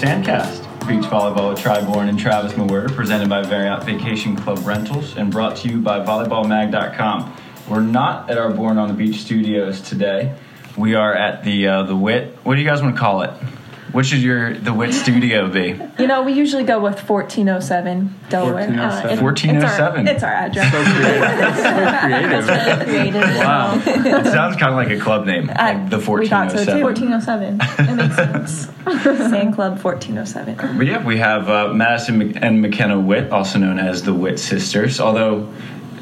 Sandcast, beach volleyball with Tri Bourne and Travis Mewhirter, presented by Variant Vacation Club Rentals and brought to you by volleyballmag.com. We're not at our Born on the Beach studios today. We are at the uh, the Witt. What do you guys want to call it? What should your the Witt studio be? You know, we usually go with 1407 Delaware. 1407. it- 1407. It's our, it's our address. So creative. Creative. Wow. It sounds kind of like a club name, I- like the we thought so, too. 1407. 1407. It makes sense. Sand Club 1407. But yeah, we have uh, Madison and McKenna Witt, also known as the Witt sisters. Although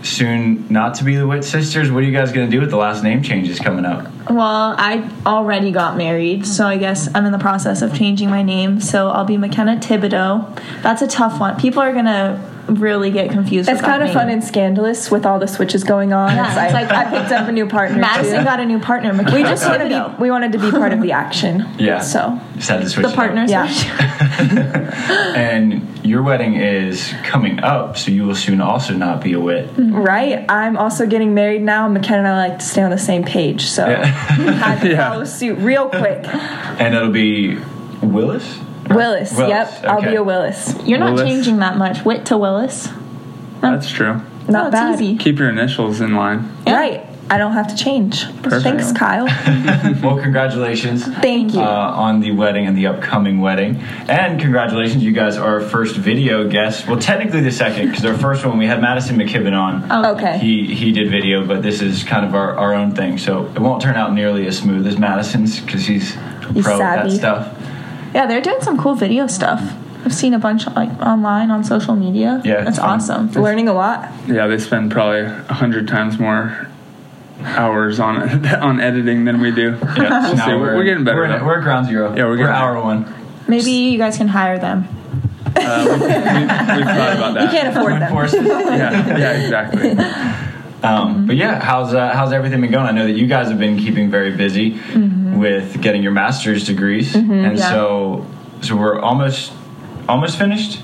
soon not to be the Witt sisters. What are you guys going to do with the last name changes coming up? Well, I already got married, so I guess I'm in the process of changing my name. So I'll be McKenna Thibodeau. That's a tough one. People are gonna really get confused. It's with kind of name. fun and scandalous with all the switches going on. Yeah, It's it's like, like- I picked up a new partner. Madison too. got a new partner. McKenna we just wanted to be, we wanted to be part of the action. Yeah. So Just had to switch the it up. partners. Yeah. And your wedding is coming up, so you will soon also not be a Witt. Mm-hmm. right, I'm also getting married now. McKenna and I like to stay on the same page, so Yeah. had to Yeah. follow suit real quick. and it'll be Willis? Willis, Willis, yep, I'll be a Willis. You're not Willis. changing that much. Witt to Willis. That's true. Not it's bad. easy. Keep your initials in line. Right, I don't have to change. Perfect. Thanks, Kyle. Well, congratulations. Thank you. uh, on the wedding and the upcoming wedding. And congratulations, you guys are our first video guests. Well, technically the second, because our first one we had Madison McKibben on. Oh, okay. He he did video, but this is kind of our, our own thing, so it won't turn out nearly as smooth as Madison's because he's, He's pro at savvy. that stuff. Yeah, they're doing some cool video stuff. I've seen a bunch like online on social media. Yeah, it's it's fun. awesome. Learning a lot. Yeah, they spend probably a hundred times more hours on on editing than we do. Yeah, We'll now see. We're, we're getting better. We're, though. we're ground zero. Yeah, we're getting hour one. Maybe you guys can hire them. Uh, we, we, we've thought about that. You can't afford them. Yeah, yeah, exactly. Um, but yeah, how's uh, how's everything been going? I know that you guys have been keeping very busy with getting your master's degrees, mm-hmm, and yeah. so so we're almost almost finished.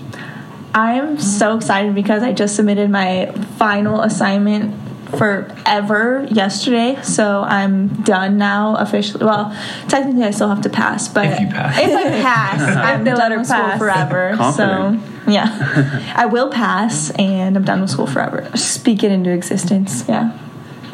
I'm so excited because I just submitted my final assignment forever yesterday. So I'm done now officially. Well, technically I still have to pass, but If you pass. if I pass, I'm they done let her with school pass. forever. Confident. So yeah, I will pass, and I'm done with school forever. Speak it into existence. Yeah,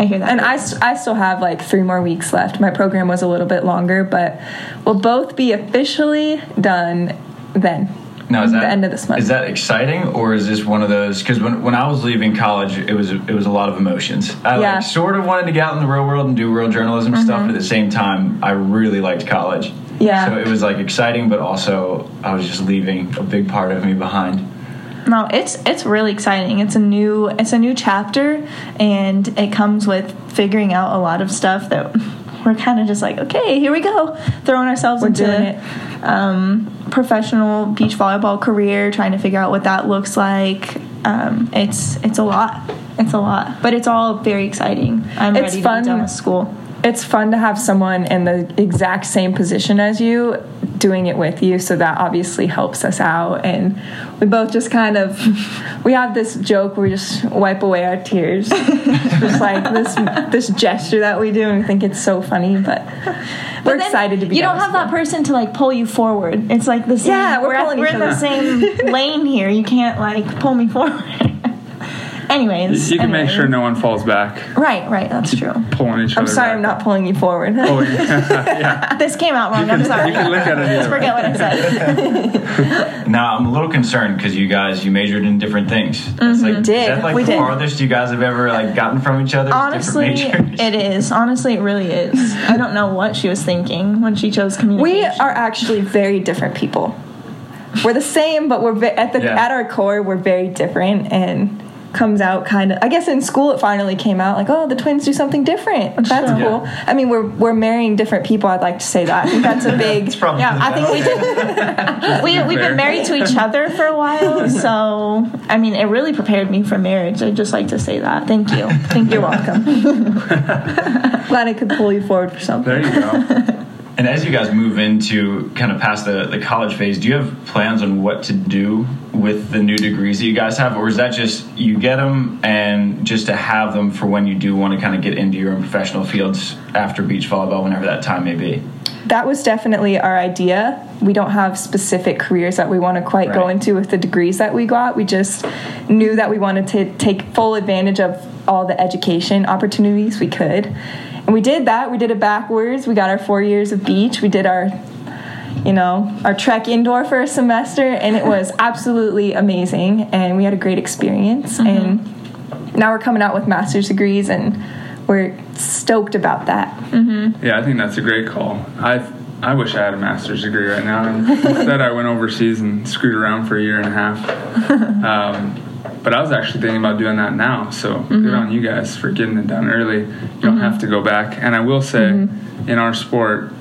I hear that. And I, s- I still have like three more weeks left. My program was a little bit longer, but we'll both be officially done then. Now is that The end of this month. Is that exciting, or is this one of those? Because when, when I was leaving college, it was it was a lot of emotions. I Yeah. like sort of wanted to get out in the real world and do real journalism stuff, mm-hmm. but at the same time, I really liked college. Yeah. So it was like exciting, but also I was just leaving a big part of me behind. No, it's it's really exciting. It's a new it's a new chapter, and it comes with figuring out a lot of stuff that we're kind of just like, okay, here we go, throwing ourselves We're into um, professional beach volleyball career, trying to figure out what that looks like. Um, it's it's a lot. It's a lot, but it's all very exciting. I'm It's ready fun. to be done with school. It's fun to have someone in the exact same position as you doing it with you, so that obviously helps us out. And we both just kind of we have this joke where we just wipe away our tears, just like this this gesture that we do, and we think it's so funny, but we're excited to be. You don't have with that person to like pull you forward. It's like the same. Yeah, we're we're, pulling we're in the same lane here. You can't like pull me forward. Anyways, You can make sure no one falls back, Right, right. That's true. pulling each I'm other. sorry, back. I'm not pulling you forward. Oh yeah, This came out wrong. I'm sorry. you can look at it Just either way. forget what I said. Now I'm a little concerned because you guys you majored in different things. It's like, Mm-hmm. Did. Is that like We the did. farthest you guys have ever like gotten from each other? Honestly, it is. Honestly, it really is. I don't know what she was thinking when she chose community. we are actually very different people. We're the same, but we're at the Yeah. at our core we're very different and comes out kind of I guess in school it finally came out like oh the twins do something different that's Sure. cool I mean we're we're marrying different people I'd like to say that I think that's a big It's probably Yeah, I think we did. we, we've been married to each other for a while, so I mean, it really prepared me for marriage. I'd just like to say that. Thank you. Thank you. you're welcome glad I could pull you forward for something There you go. And as you guys move into kind of past the, the college phase, do you have plans on what to do with the new degrees that you guys have? Or is that just you get them and just to have them for when you do want to kind of get into your own professional fields after beach volleyball, whenever that time may be? That was definitely our idea. We don't have specific careers that we want to quite go into with the degrees that we got. We just knew that we wanted to take full advantage of all the education opportunities we could. And we did that. We did it backwards. We got our four years of beach. We did our, you know, our trek indoor for a semester, and it was absolutely amazing. And we had a great experience. And now we're coming out with master's degrees, and we're stoked about that. Yeah, I think that's a great call. I I wish I had a master's degree right now. Instead, I went overseas and screwed around for a year and a half. Um, but I was actually thinking about doing that now. So good mm-hmm. on you guys for getting it done early. You don't mm-hmm. have to go back. And I will say, mm-hmm. in our sport,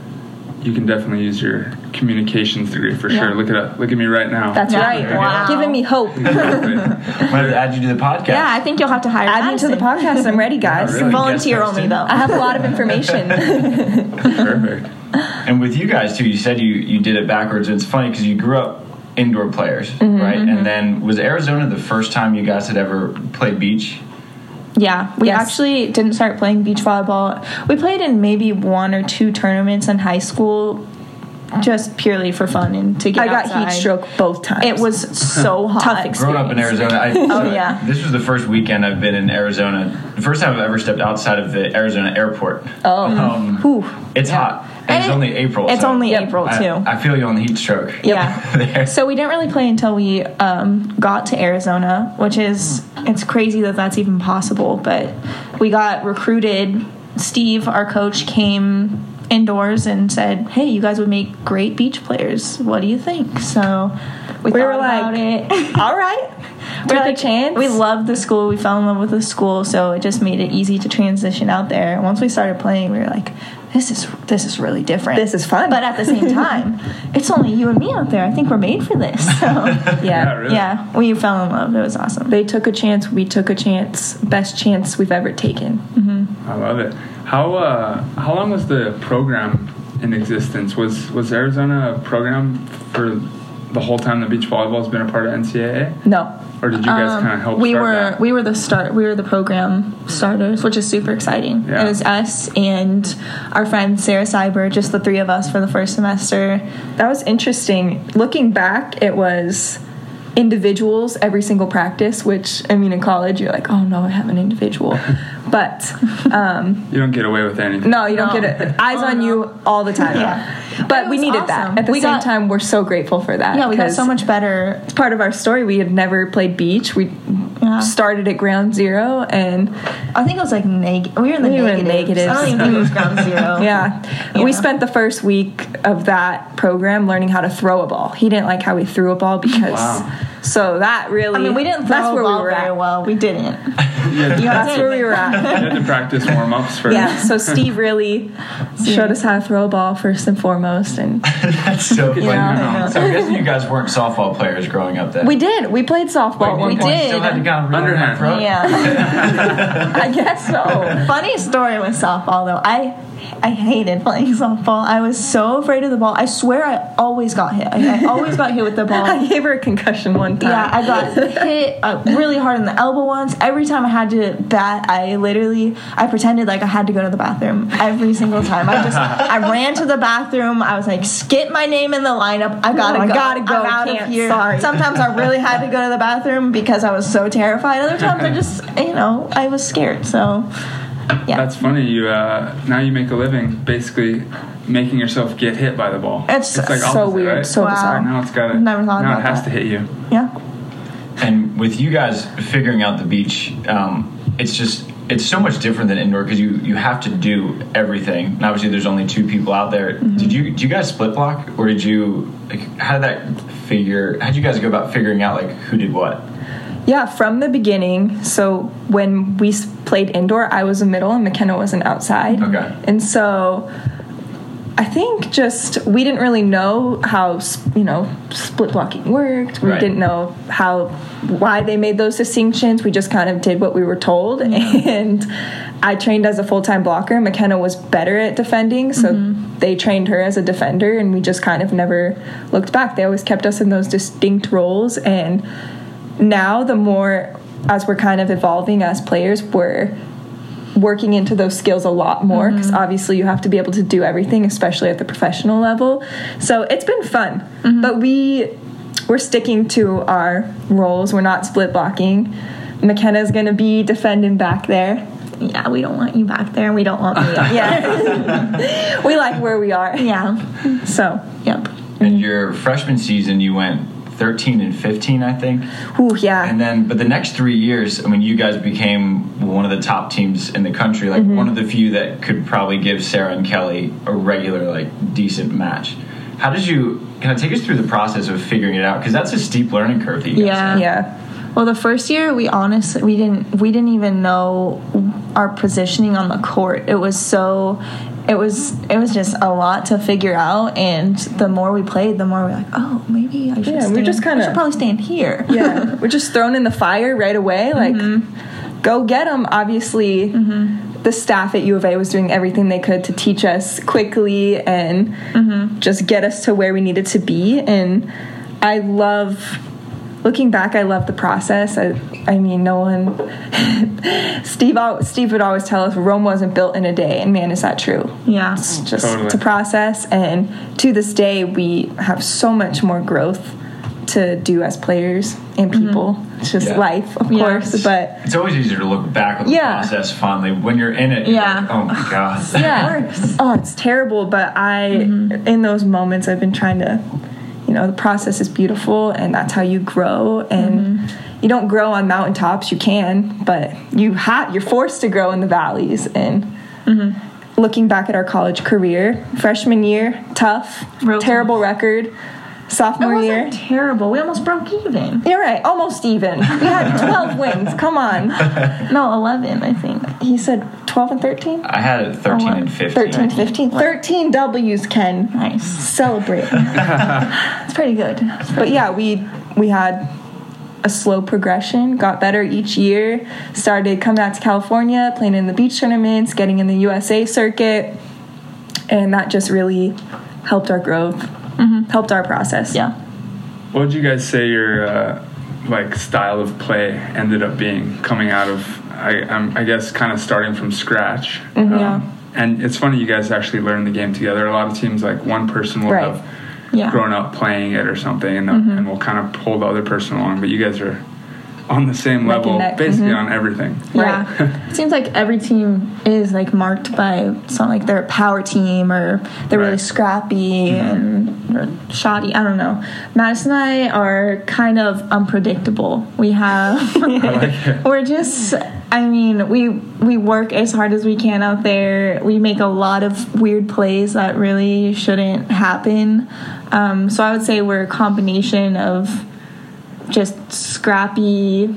you can definitely use your communications degree for sure. Look at it. Look at me right now. That's Yeah. right. Wow. Giving me hope. Exactly. Might have to add you to the podcast. Yeah, I think you'll have to hire Add me to the podcast. I'm ready, guys. really. Volunteer Guest only though. I have a lot of information. Perfect. And with you guys too, you said you you did it backwards. It's funny because you grew up indoor players, Mm-hmm, right? And then was Arizona the first time you guys had ever played beach? Yeah, we Yes. actually didn't start playing beach volleyball. We played in maybe one or two tournaments in high school, just purely for fun and to get I got outside. heat stroke both times. It was so hot. Tough experience. Growing up in Arizona, I, oh yeah. this was the first weekend I've been in Arizona. The first time I've ever stepped outside of the Arizona airport. Oh. um, Whew. it's hot. And, it's only April. It's so only Yep. April too. I feel you on the heat stroke. Yeah. There. So we didn't really play until we um, got to Arizona, which is it's crazy that that's even possible. But we got recruited. Steve, our coach, came indoors and said, "Hey, you guys would make great beach players. What do you think?" So we, We thought were like, it. All right. We're Took like, a chance. We loved the school. We fell in love with the school, so it just made it easy to transition out there. Once we started playing, we were like, "This is this is really different. This is fun. But at the same time, it's only you and me out there. I think we're made for this." So Yeah, yeah. really. yeah, we fell in love. It was awesome. They took a chance. We took a chance. Best chance we've ever taken. I love it. How uh, how long was the program in existence? Was was Arizona a program for the whole time that beach volleyball has been a part of NCAA, No. Or did you guys kind of help? Um, we start were that? we were the start we were the program starters, which is super exciting. Yeah. It was us and our friend Sarah Cyber, just the three of us for the first semester. That was interesting. Looking back, it was individuals every single practice, which, I mean, in college, you're like, oh no, I have an individual. but um, You don't get away with anything. no, you don't No. get it. Eyes Oh, on no. you all the time. Yeah. But It we needed awesome. that. At the We same got- time, we're so grateful for that. Yeah, we got 'cause so much better. It's part of our story. We had never played beach. We Yeah. started at ground zero, and I think it was like neg. We were in the We were negatives. I don't even think it was ground zero. Yeah. Yeah. We spent the first week of that program learning how to throw a ball. He didn't like how we threw a ball because Wow. So that really I mean, we didn't throw that's a where ball we were very at. well. We didn't. You had, That's where we were at. you had to practice warm ups first. Yeah, so Steve really showed us how to throw a ball first and foremost and That's so funny. Yeah, I so I'm guessing you guys weren't softball players growing up then. we did. We played softball at Wait, one you point. Still had to kind of Underhand. throw? Yeah. I guess so. Funny story with softball though. I I hated playing softball. I was so afraid of the ball. I swear I always got hit. I, I always got hit with the ball. I gave her a concussion one time. Yeah, I got hit uh, really hard in the elbow once. Every time I had to bat, I literally I pretended like I had to go to the bathroom every single time. I just I ran to the bathroom. I was like, skip my name in the lineup. I gotta I go. gotta go. I'm out Can't. of here. Sorry. Sometimes I really had to go to the bathroom because I was so terrified. Other times I just you know I was scared. So yeah, That's funny. You uh, now you make a living basically making yourself get hit by the ball. It's like so opposite, weird, right? so Wow. bizarre. now it's got to. Never thought now about it has that. to hit you. yeah. And with you guys figuring out the beach, um, it's just it's so much different than indoor because you you have to do everything. And obviously, there's only two people out there. Mm-hmm. Did you did you guys split block or did you like how did that figure? How did you guys go about figuring out like who did what? Yeah, from the beginning. So when we played indoor, I was a middle and McKenna was an outside. Okay. And so I think just we didn't really know how you know split blocking worked. We Right. didn't know how why they made those distinctions. We just kind of did what we were told, and I trained as a full time blocker. McKenna was better at defending, so mm-hmm. they trained her as a defender, and we just kind of never looked back. They always kept us in those distinct roles, and now the more as we're kind of evolving as players, we're working into those skills a lot more mm-hmm. because obviously you have to be able to do everything especially at the professional level. So it's been fun. Mm-hmm. But we we're sticking to our roles. We're not split blocking. Mckenna's going to be defending back there. Yeah, we don't want you back there. We don't want me. Yeah. We like where we are. Yeah. so. Yep. In your freshman season, you went 13 and 15, I think. ooh, yeah And then, but the next three years, I mean, you guys became one of the top teams in the country, like mm-hmm. one of the few that could probably give Sarah and Kelly a regular, like, decent match. How did you kind of take us through the process of figuring it out? Because that's a steep learning curve that you guys Yeah. had. yeah Well, the first year we honestly we didn't we didn't even know our positioning on the court. It was so it was it was just a lot to figure out and the more we played the more we're like oh maybe I should Yeah, we're just kinda- should probably stand here. Yeah we're just thrown in the fire right away mm-hmm. like go get them obviously mm-hmm. the staff at u of a was doing everything they could to teach us quickly and mm-hmm. just get us to where we needed to be and i love looking back i love the process. I, I mean no one steve steve would always tell us rome wasn't built in a day and man is that true yeah it's just Totally. it's a process and to this day we have so much more growth to do as players and mm-hmm. people it's just Yeah. life of Yeah. course but It's always easier to look back on the Yeah. process fondly. When you're in it, you're Yeah. like, oh my God. yeah oh it's terrible but i mm-hmm. in those moments i've been trying to you know the process is beautiful and that's how you grow. And mm-hmm. you don't grow on mountaintops you can but you have you're forced to grow in the valleys. And mm-hmm. looking back at our college career freshman year tough Real terrible record sophomore year. terrible. We almost broke even. you're right almost even. We had 12 wins come on. No, eleven, I think. he said 12 and 13 I had it 13 Oh, and 15. 13 15 13 w's ken Nice. celebrate It's pretty good. but yeah we we had a slow progression got better each year started coming out to california playing in the beach tournaments getting in the usa circuit and that just really helped our growth helped our process Yeah. What would you guys say your uh, like style of play ended up being coming out of? I, I'm, I guess kind of starting from scratch. Mm-hmm. Um, Yeah. And it's funny you guys actually learn the game together. A lot of teams like one person will Right. have Yeah. grown up playing it or something, and, Mm-hmm. and will kind of pull the other person along. But you guys are on the same Neck level, neck, basically mhm. on everything. Right. Yeah. it seems like every team is like marked by something like they're a power team or they're really Right. scrappy and shoddy. I don't know. Madison and I are kind of unpredictable. We have like we're just I mean, we we work as hard as we can out there. We make a lot of weird plays that really shouldn't happen. Um, so I would say we're a combination of just scrappy,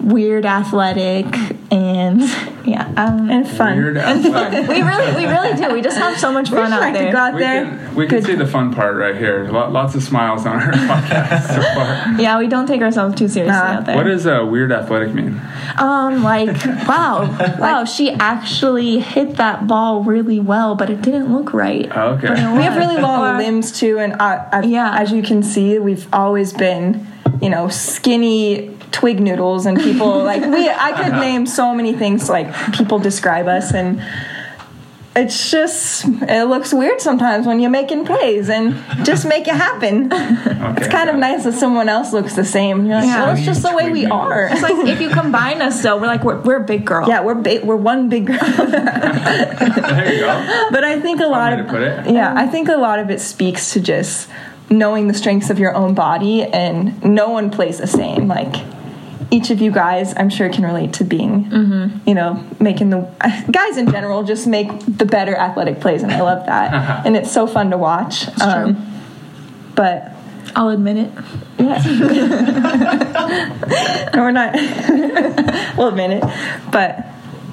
weird athletic, and yeah, um, and fun Weird athletic. we really we really do. We just have so much fun out like to there. go out We there can, we can see the fun part right here. Lots of smiles on our podcast so far. yeah, we don't take ourselves too seriously Nah. out there. What does uh, weird athletic mean? Um, like, wow, wow, she actually hit that ball really well, but it didn't look right. Oh, okay. We have really long limbs too, and uh, Yeah. as you can see, we've always been, you know, skinny twig noodles, and people like we. I could uh-huh. name so many things like people describe us, and it's just it looks weird sometimes when you're making plays, and just make it happen. It's kind of nice that someone else looks the same. You're like, Yeah. well, it's just the way we are. It's like if you combine us, though, we're like we're, we're a big girl. Yeah, we're ba- we're one big girl, There you go. but I think a lot of to put it. Yeah, I think a lot of it speaks to just knowing the strengths of your own body, and no one plays the same. Like each of you guys, I'm sure can relate to being, you know, making the guys in general just make the better athletic plays, and I love that, and it's so fun to watch. Um, but I'll admit it. yeah, no, we're not. we'll admit it, but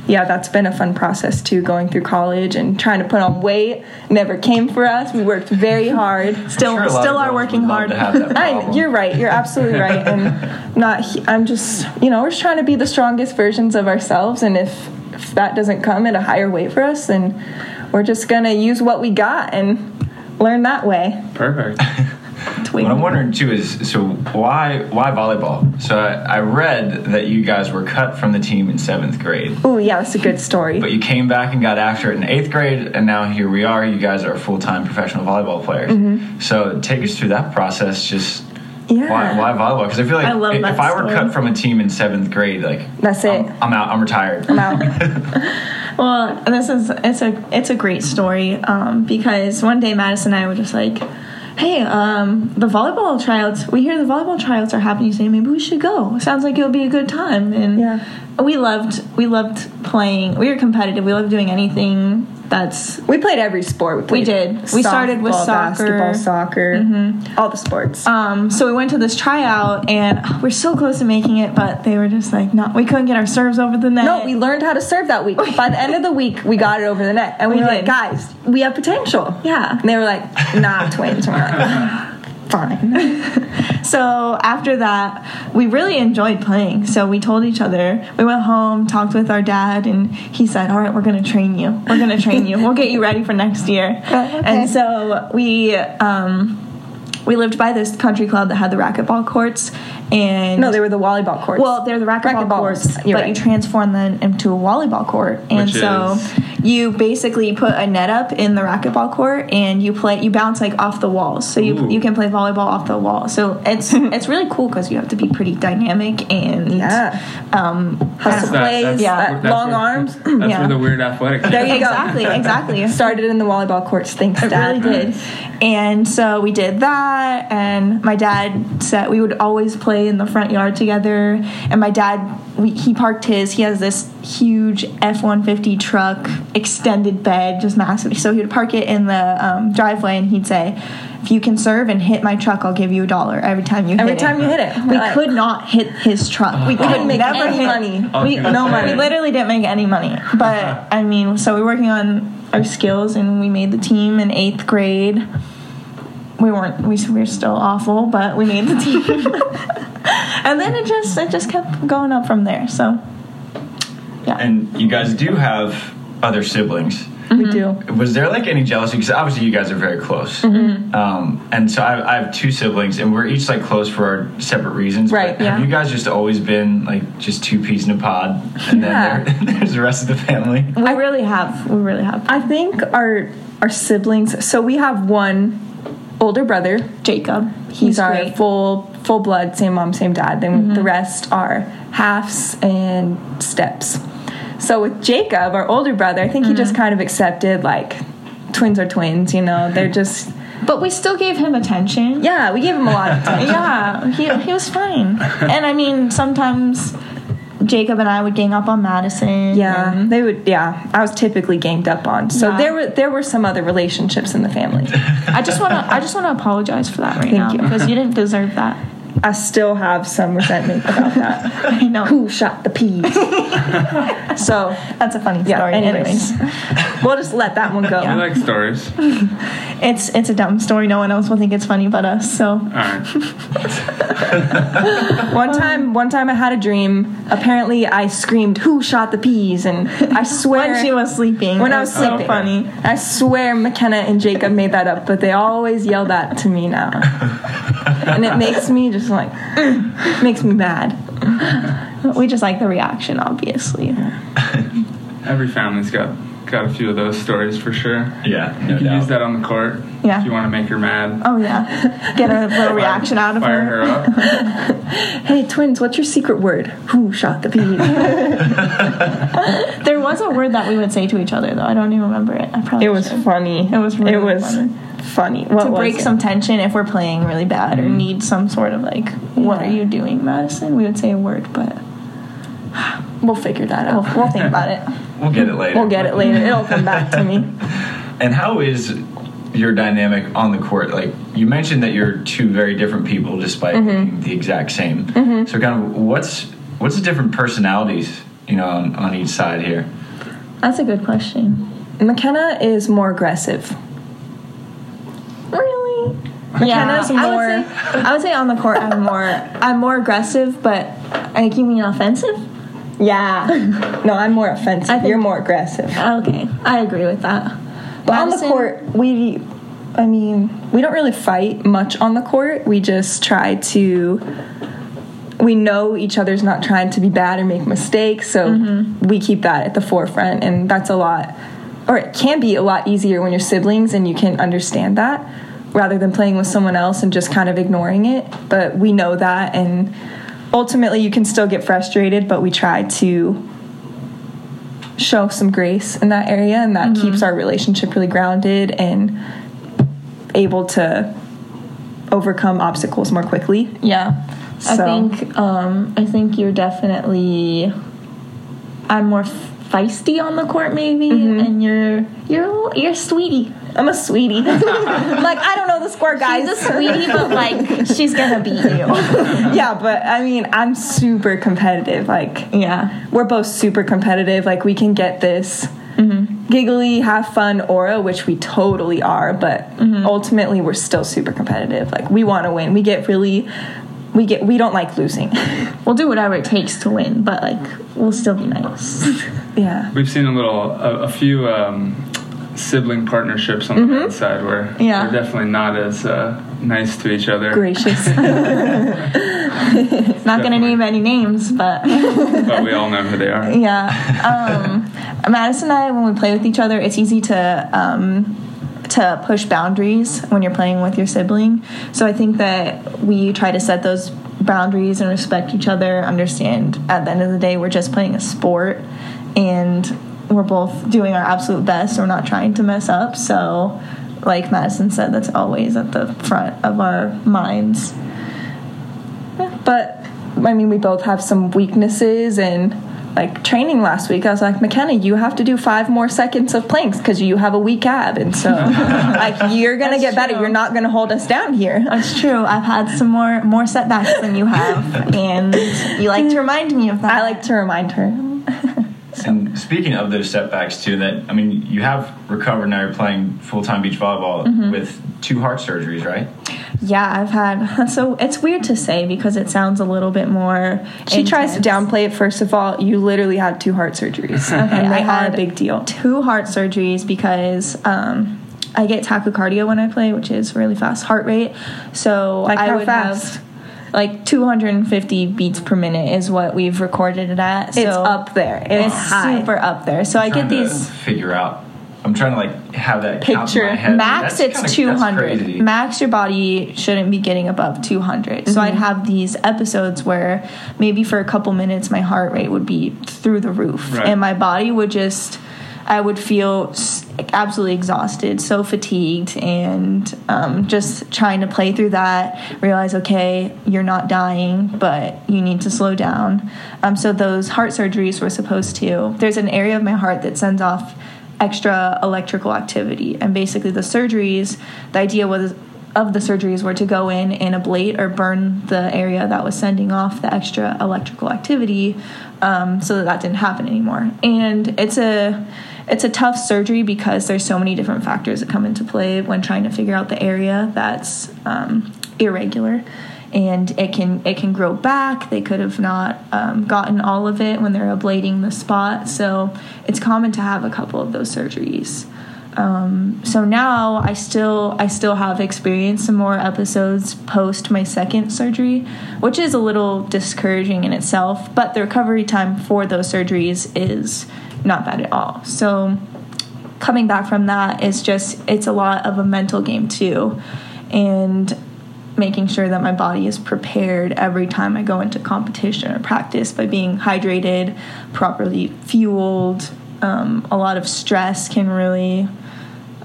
yeah, that's been a fun process too, going through college and trying to put on weight. Never came for us. We worked very hard. Still, Sure, still are working hard. to have that I, you're right. You're absolutely right. And not. I'm just. You know, we're just trying to be the strongest versions of ourselves. And if if that doesn't come at a higher weight for us, then we're just gonna use what we got and learn that way. Perfect. What I'm wondering too is so why why volleyball? So I, I read that you guys were cut from the team in seventh grade, Oh yeah, that's a good story. but you came back and got after it in eighth grade, and now here we are. You guys are full time professional volleyball players. Mm-hmm. So take us through that process. Just yeah. why, why volleyball? Because I feel like I love if, if I were cut from a team in seventh grade, like That's it. I'm, I'm out. I'm retired. I'm out. Well, this is it's a it's a great story um, because one day Madison and I were just like, "Hey, um, the volleyball tryouts. We hear the volleyball tryouts are happening today. Maybe we should go. Sounds like it'll be a good time." And Yeah. We loved we loved playing. We were competitive. We loved doing anything that's We played every sport. We, played did. We started with soccer. basketball, soccer, all the sports. Um, so we went to this tryout, and we're so close to making it, but they were just like, no, we couldn't get our serves over the net. no, we learned how to serve that week. By the end of the week, we got it over the net, and we, We were did. like, guys, we have potential. Yeah. And they were like, nah, twins. And we're like, fine. So after that, we really enjoyed playing. So we told each other, we went home, talked with our dad, and he said, All right, we're going to train you. We're going to train you. We'll get you ready for next year. And so we, um, we lived by this country club that had the racquetball courts. And No, they were the volleyball courts. Well, they're the racquetball, Racquetballs, courts, but you're you right. transform them into a volleyball court, and Which so is- you basically put a net up in the racquetball court, and you play. You bounce like off the walls, so you Ooh. you can play volleyball off the wall. So it's it's really cool because you have to be pretty dynamic and yeah. um, Hustle That- plays, that's- Yeah. that that's long where- arms. That's Yeah. where the weird athletic. There you go. exactly exactly. Started in the volleyball courts. Thanks, It Dad. really did. And so we did that, and my dad said we would always play in the front yard together. And my dad, we, he parked his, he has this huge F 150 truck, extended bed, just massive. So he would park it in the um, driveway, and he'd say, if you can serve and hit my truck, I'll give you a dollar every time you hit it. Every hit time it. you hit it. We Like- could not hit his truck. We couldn't could make never any hit- money. I We, no say. money. we literally didn't make any money. But I mean, so we're working on our skills and we made the team in eighth grade. We weren't, we, we were still awful, but we made the team. and then it just, it just kept going up from there. So, yeah. And you guys do have other siblings. We do. Was there like any jealousy? Because obviously you guys are very close. Mm-hmm. Um, and so I, I have two siblings, and we're each like close for our separate reasons. Right, But Have you guys just always been like just two peas in a pod, and Yeah. then there, there's the rest of the family? we really have, we really have. I think our our siblings. So we have one older brother. Jacob, He's, he's, our great. full full blood, same mom, same dad. Then mm-hmm. the rest are halves and steps. So with Jacob, our older brother, I think he just mm-hmm. kind of accepted like twins are twins. You know, they're just But we still gave him attention. yeah. We gave him a lot of time. yeah, he, he was fine. And I mean, sometimes Jacob and I would gang up on Madison. Yeah, and- they would. Yeah, I was typically ganged up on. So Yeah. there were there were some other relationships in the family. I just want to I just want to apologize for that right Thank now you. because you didn't deserve that. I still have some resentment about that. I know. Who shot the peas? so That's a funny yeah. story. anyways, Anyways, we'll just let that one go. I like stories. it's it's a dumb story. No one else will think it's funny but us. So All right. One time, one time I had a dream. Apparently, I screamed, "Who shot the peas?" And I swear, when she was sleeping, when it I was sleeping. so sleeping, funny. I swear McKenna and Jacob made that up, but they always yell that to me now, and it makes me just like makes me mad. We just like the reaction, obviously. Every family's got got a few of those stories for sure. Yeah, You no can doubt. use that on the court Yeah. if you want to make her mad. Oh yeah, get a little reaction out of Fire her. her up. Hey twins, what's your secret word? Who shot the peas? There was a word that we would say to each other though. I don't even remember it. I probably It was should. funny. It was really it was funny. Funny. What to break it? some tension if we're playing really bad or need some sort of like, what Yeah. are you doing, Madison? We would say a word, but We'll figure that we'll, out. we'll think about it. We'll get it later. We'll get it later. It'll come back to me. And how is your dynamic on the court? Like you mentioned that you're two very different people, despite Mm-hmm. looking the exact same. So, kind of, what's what's the different personalities you know, on, on each side here? That's a good question. McKenna is more aggressive. Really? McKenna's I would, say, I would say on the court I'm more I'm more aggressive, but like you mean offensive? yeah. No, I'm more offensive. Think- You're more aggressive. Okay, I agree with that. But on the court, we, I mean, we don't really fight much on the court. We just try to. We know each other's not trying to be bad or make mistakes, so Mm-hmm. we keep that at the forefront, and that's a lot, or it can be a lot easier when you're siblings and you can understand that, rather than playing with someone else and just kind of ignoring it. But we know that, and ultimately, you can still get frustrated, but we try to show some grace in that area and that keeps our relationship really grounded and able to overcome obstacles more quickly Yeah. I think um, I think you're definitely I'm more feisty on the court maybe and you're you're you're sweetie. i'm a sweetie like i don't know the score guys. She's a sweetie, but like she's gonna beat you. yeah but i mean i'm super competitive like Yeah. we're both super competitive. Like we can get this giggly have fun aura which we totally are but ultimately we're still super competitive. Like we want to win. We get really we get we don't like losing. We'll do whatever it takes to win, but like we'll still be nice. yeah. We've seen a little, a, a few um, sibling partnerships on the men's side where Yeah. we're definitely not as uh, nice to each other, gracious Not gonna name any names, but but we all know who they are. yeah. Um, Madison and I, when we play with each other, it's easy to um, to push boundaries when you're playing with your sibling. So I think that we try to set those boundaries and respect each other. Understand at the end of the day, we're just playing a sport, and we're both doing our absolute best. We're not trying to mess up. So, like Madison said, that's always at the front of our minds. but I mean, we both have some weaknesses and like training last week. I was like, McKenna, you have to do five more seconds of planks because you have a weak ab, and so like you're gonna That's get better. You're not gonna hold us down here. That's true. I've had some more more setbacks than you have, and you like to remind me of that. I like to remind her. And speaking of those setbacks too, that I mean, you have recovered now. You're playing full time beach volleyball with two heart surgeries, right? Yeah, I've had. So it's weird to say because it sounds a little bit more. She tries to downplay it. First of all, you literally had two heart surgeries, and they I are had a big deal. Two heart surgeries because um, I get tachycardia when I play, which is really fast heart rate. So Like I how would fast? have like 250 beats per minute is what we've recorded it at. So It's up there. It's, It's high. super up there. So I Trying get to these. figure out. I'm trying to like have that count in Picture. my head. Max, That's it's kinda- 200. Max, your body shouldn't be getting above 200. So Mm-hmm. I'd have these episodes where maybe for a couple minutes my heart rate would be through the roof, Right. and my body would just, I would feel absolutely exhausted, so fatigued, and um, just trying to play through that. Realize, okay, you're not dying, but you need to slow down. Um, so those heart surgeries were supposed to. There's an area of my heart that sends off extra electrical activity. And basically, the surgeries, the idea was of the surgeries were to go in and ablate or burn the area that was sending off the extra electrical activity, um, so that that didn't happen anymore. And it's a it's a tough surgery because there's so many different factors that come into play when trying to figure out the area that's um, irregular and it can it can grow back. They could have not um, gotten all of it when they're ablating the spot, so it's common to have a couple of those surgeries. Um, so now I still I still have experienced some more episodes post my second surgery, which is a little discouraging in itself. But the recovery time for those surgeries is not bad at all. So coming back from that is just it's a lot of a mental game too, and making sure that my body is prepared every time I go into competition or practice by being hydrated, properly fueled. Um, a lot of stress can really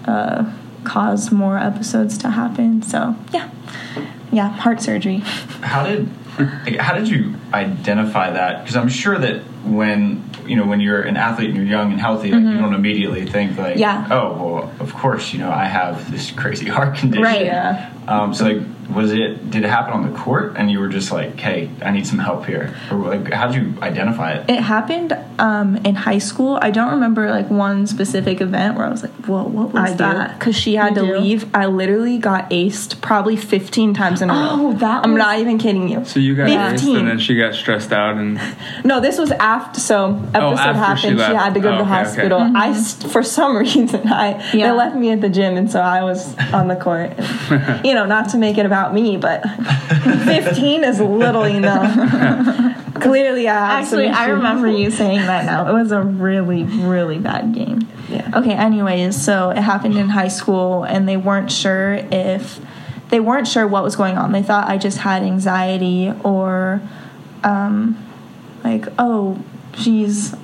uh, cause more episodes to happen. So yeah, yeah, heart surgery. How did how did you identify that? Because I'm sure that when you know when you're an athlete and you're young and healthy, like, you don't immediately think like, Mm-hmm. Yeah. oh well, of course, you know I have this crazy heart condition. Right. Yeah. Um, so like, was it? Did it happen on the court, and you were just like, "Hey, I need some help here," or like, how did you identify it? It happened um, in high school. I don't remember like one specific event where I was like, "Whoa, what was I that?" because she had You to do? leave. I literally got aced probably 15 times in a row. Oh, that I'm was- not even kidding you. So you got aced 15. and then she got stressed out and No, this was after. So episode Oh, after happened. she She, had to go Oh, to the okay, okay. hospital. I, for some reason, I Yeah. they left me at the gym, and so I was on the court. And, you know, not to make it about me, but 15 is little enough. Clearly, I Actually, I remember you saying that now. It was a really, really bad game. Yeah. Okay, anyways, so it happened in high school, and they weren't sure if they weren't sure what was going on. They thought I just had anxiety or, um, like, oh, she's.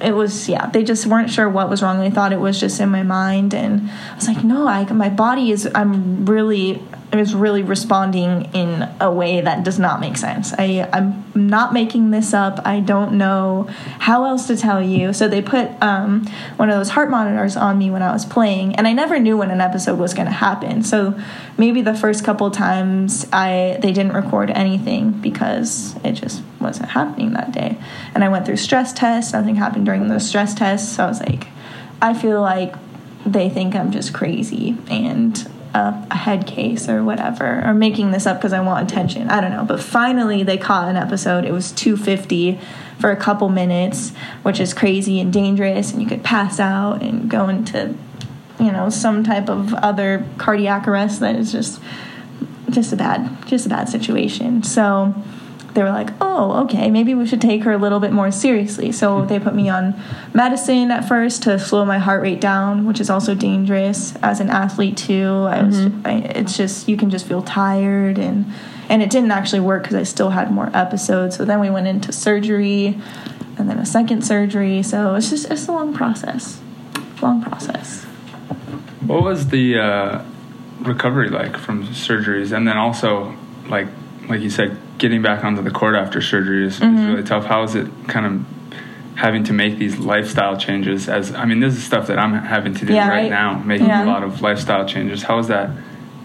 It was yeah. They just weren't sure what was wrong. They thought it was just in my mind, and I was like, no, I my body is. I'm really. I was really responding in a way that does not make sense. I I'm not making this up. I don't know how else to tell you. So they put um, one of those heart monitors on me when I was playing, and I never knew when an episode was going to happen. So maybe the first couple times I they didn't record anything because it just wasn't happening that day. And I went through stress tests. Nothing happened during those stress tests. So I was like, I feel like they think I'm just crazy and a, a head case or whatever, or making this up because I want attention. I don't know. But finally, they caught an episode. It was 250 for a couple minutes, which is crazy and dangerous, and you could pass out and go into, you know, some type of other cardiac arrest that is just just a bad just a bad situation. So they were like, "Oh, okay, maybe we should take her a little bit more seriously." So they put me on medicine at first to slow my heart rate down, which is also dangerous as an athlete too. I was, I, it's just you can just feel tired and and it didn't actually work because I still had more episodes. So then we went into surgery, and then a second surgery. So it's just it's a long process, long process. What was the uh, recovery like from surgeries, and then also like like you said, getting back onto the court after surgery is, Mm-hmm. is really tough. How is it kind of having to make these lifestyle changes? As I mean, this is stuff that I'm having to do Yeah, right, right. now, making Yeah. a lot of lifestyle changes. How is that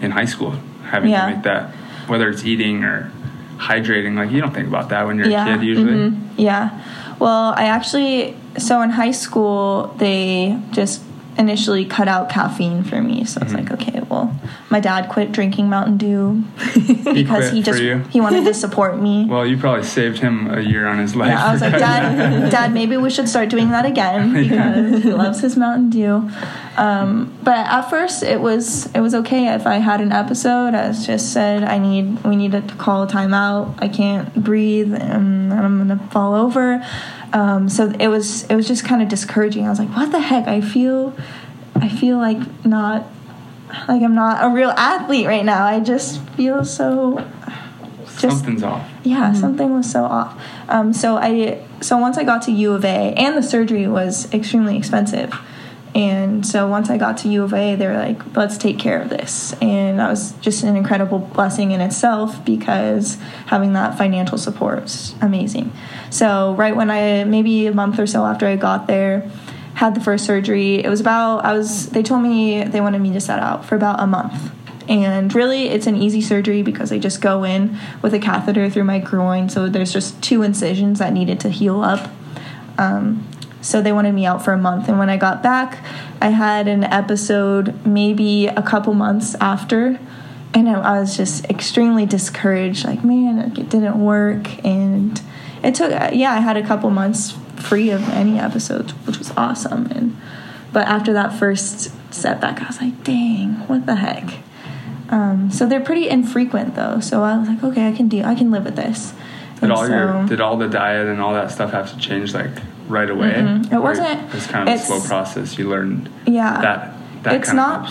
in high school? Having Yeah. to make that, whether it's eating or hydrating, like you don't think about that when you're a kid usually. mhm, Yeah. Well, I actually so in high school they just initially cut out caffeine for me. So it's Mm-hmm. like, okay, well, my dad quit drinking Mountain Dew because quit he just he wanted to support me. Well, you probably saved him a year on his life. Yeah, I was like, Dad, Dad, maybe we should start doing that again because he loves his Mountain Dew. Um, but at first, it was it was okay. If I had an episode, I just said I need we need to call a timeout. I can't breathe, and I'm gonna fall over. Um, so it was it was just kind of discouraging. I was like, what the heck? I feel I feel like not like I'm not a real athlete right now. I just feel so just Something's off. yeah something was so off um, so i so once i got to u of a and the surgery was extremely expensive and so once i got to u of a they were like let's take care of this. And that was just an incredible blessing in itself because having that financial support was amazing. So right when i maybe a month or so after i got there had the first surgery it was about i was they told me they wanted me to set out for about a month. And really it's an easy surgery because they just go in with a catheter through my groin. So there's just two incisions that needed to heal up. Um, so they wanted me out for a month and when i got back i had an episode maybe a couple months after and I, was just extremely discouraged like man it didn't work and it took yeah i had a couple months free of any episodes which was awesome and but after that first setback i was like dang what the heck um, so they're pretty infrequent though. So I was like, okay, I can deal. I can live with this. Did all your did all the diet and all that stuff have to change like right away? Mhm. It wasn't- It's kind of a slow process. You learned yeah. that. That it's not.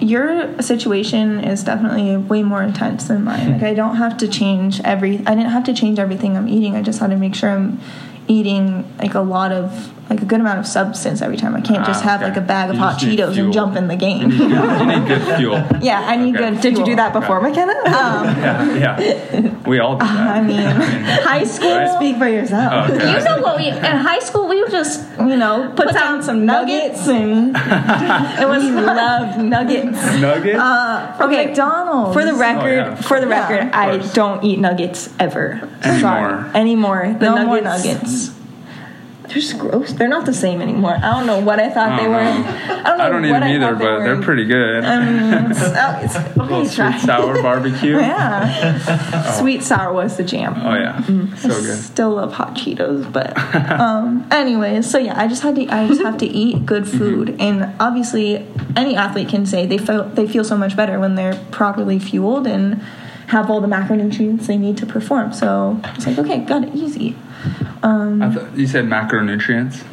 Your situation is definitely way more intense than mine. Like I don't have to change every. I didn't have to change everything I'm eating. I just had to make sure I'm eating like a lot of like a good amount of substance every time. I can't just Ah, have okay. like a bag of You hot Cheetos fuel. and jump in the You game. need, you need good fuel. yeah, I need Okay. good. Did you do that before, McKenna? Yeah, yeah. We all do that. I mean, high school. Right? Speak for yourself. Okay. You know what we in high school we would just you know put, down some nuggets, and it was We loved nuggets. Nuggets? uh, from Okay, McDonald's. For the record, yeah. for the record, of I don't eat nuggets ever. Anymore. Sorry. Anymore. The no more nuggets, nuggets. They're just gross. They're not the same anymore. I don't know what I thought I they were. I don't know I don't eat what them I either, they but were. they're pretty good. Um, it's, oh, it's, okay, sweet sour barbecue. Yeah. Sweet sour was the jam. Oh yeah, so good. Still love hot Cheetos, but um, anyways, so yeah, I just had to. I just have to eat good Mm-hmm. food, and obviously, any athlete can say they feel they feel so much better when they're properly fueled and have all the macronutrients they need to perform. So it's like, okay, got it easy. Um, I thought you said macronutrients.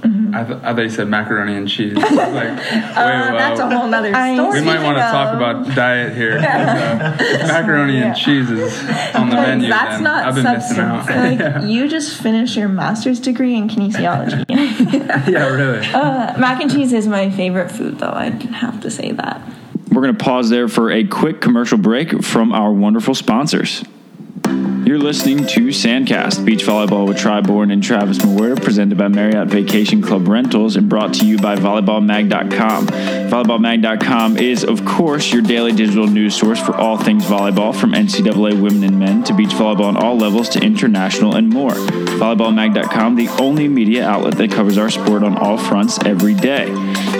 Mm-hmm. I, th- I thought you said macaroni and cheese. like, wait, Uh, that's a whole nother I- story. We might want to talk about diet here. 'cause, uh, if macaroni Yeah. and cheese is on the menu. That's then not I've been missing out. substance. like you just finished your master's degree in kinesiology. yeah, really. uh, mac and cheese is my favorite food, though. I'd have to say that. We're going to pause there for a quick commercial break from our wonderful sponsors. You're listening to Sandcast, beach volleyball with Tri Bourne and Travis Mewhirter, presented by Marriott Vacation Club Rentals and brought to you by volleyballmag.com. Volleyballmag.com is, of course, your daily digital news source for all things volleyball, from NCAA women and men to beach volleyball on all levels to international and more. Volleyballmag.com, the only media outlet that covers our sport on all fronts every day.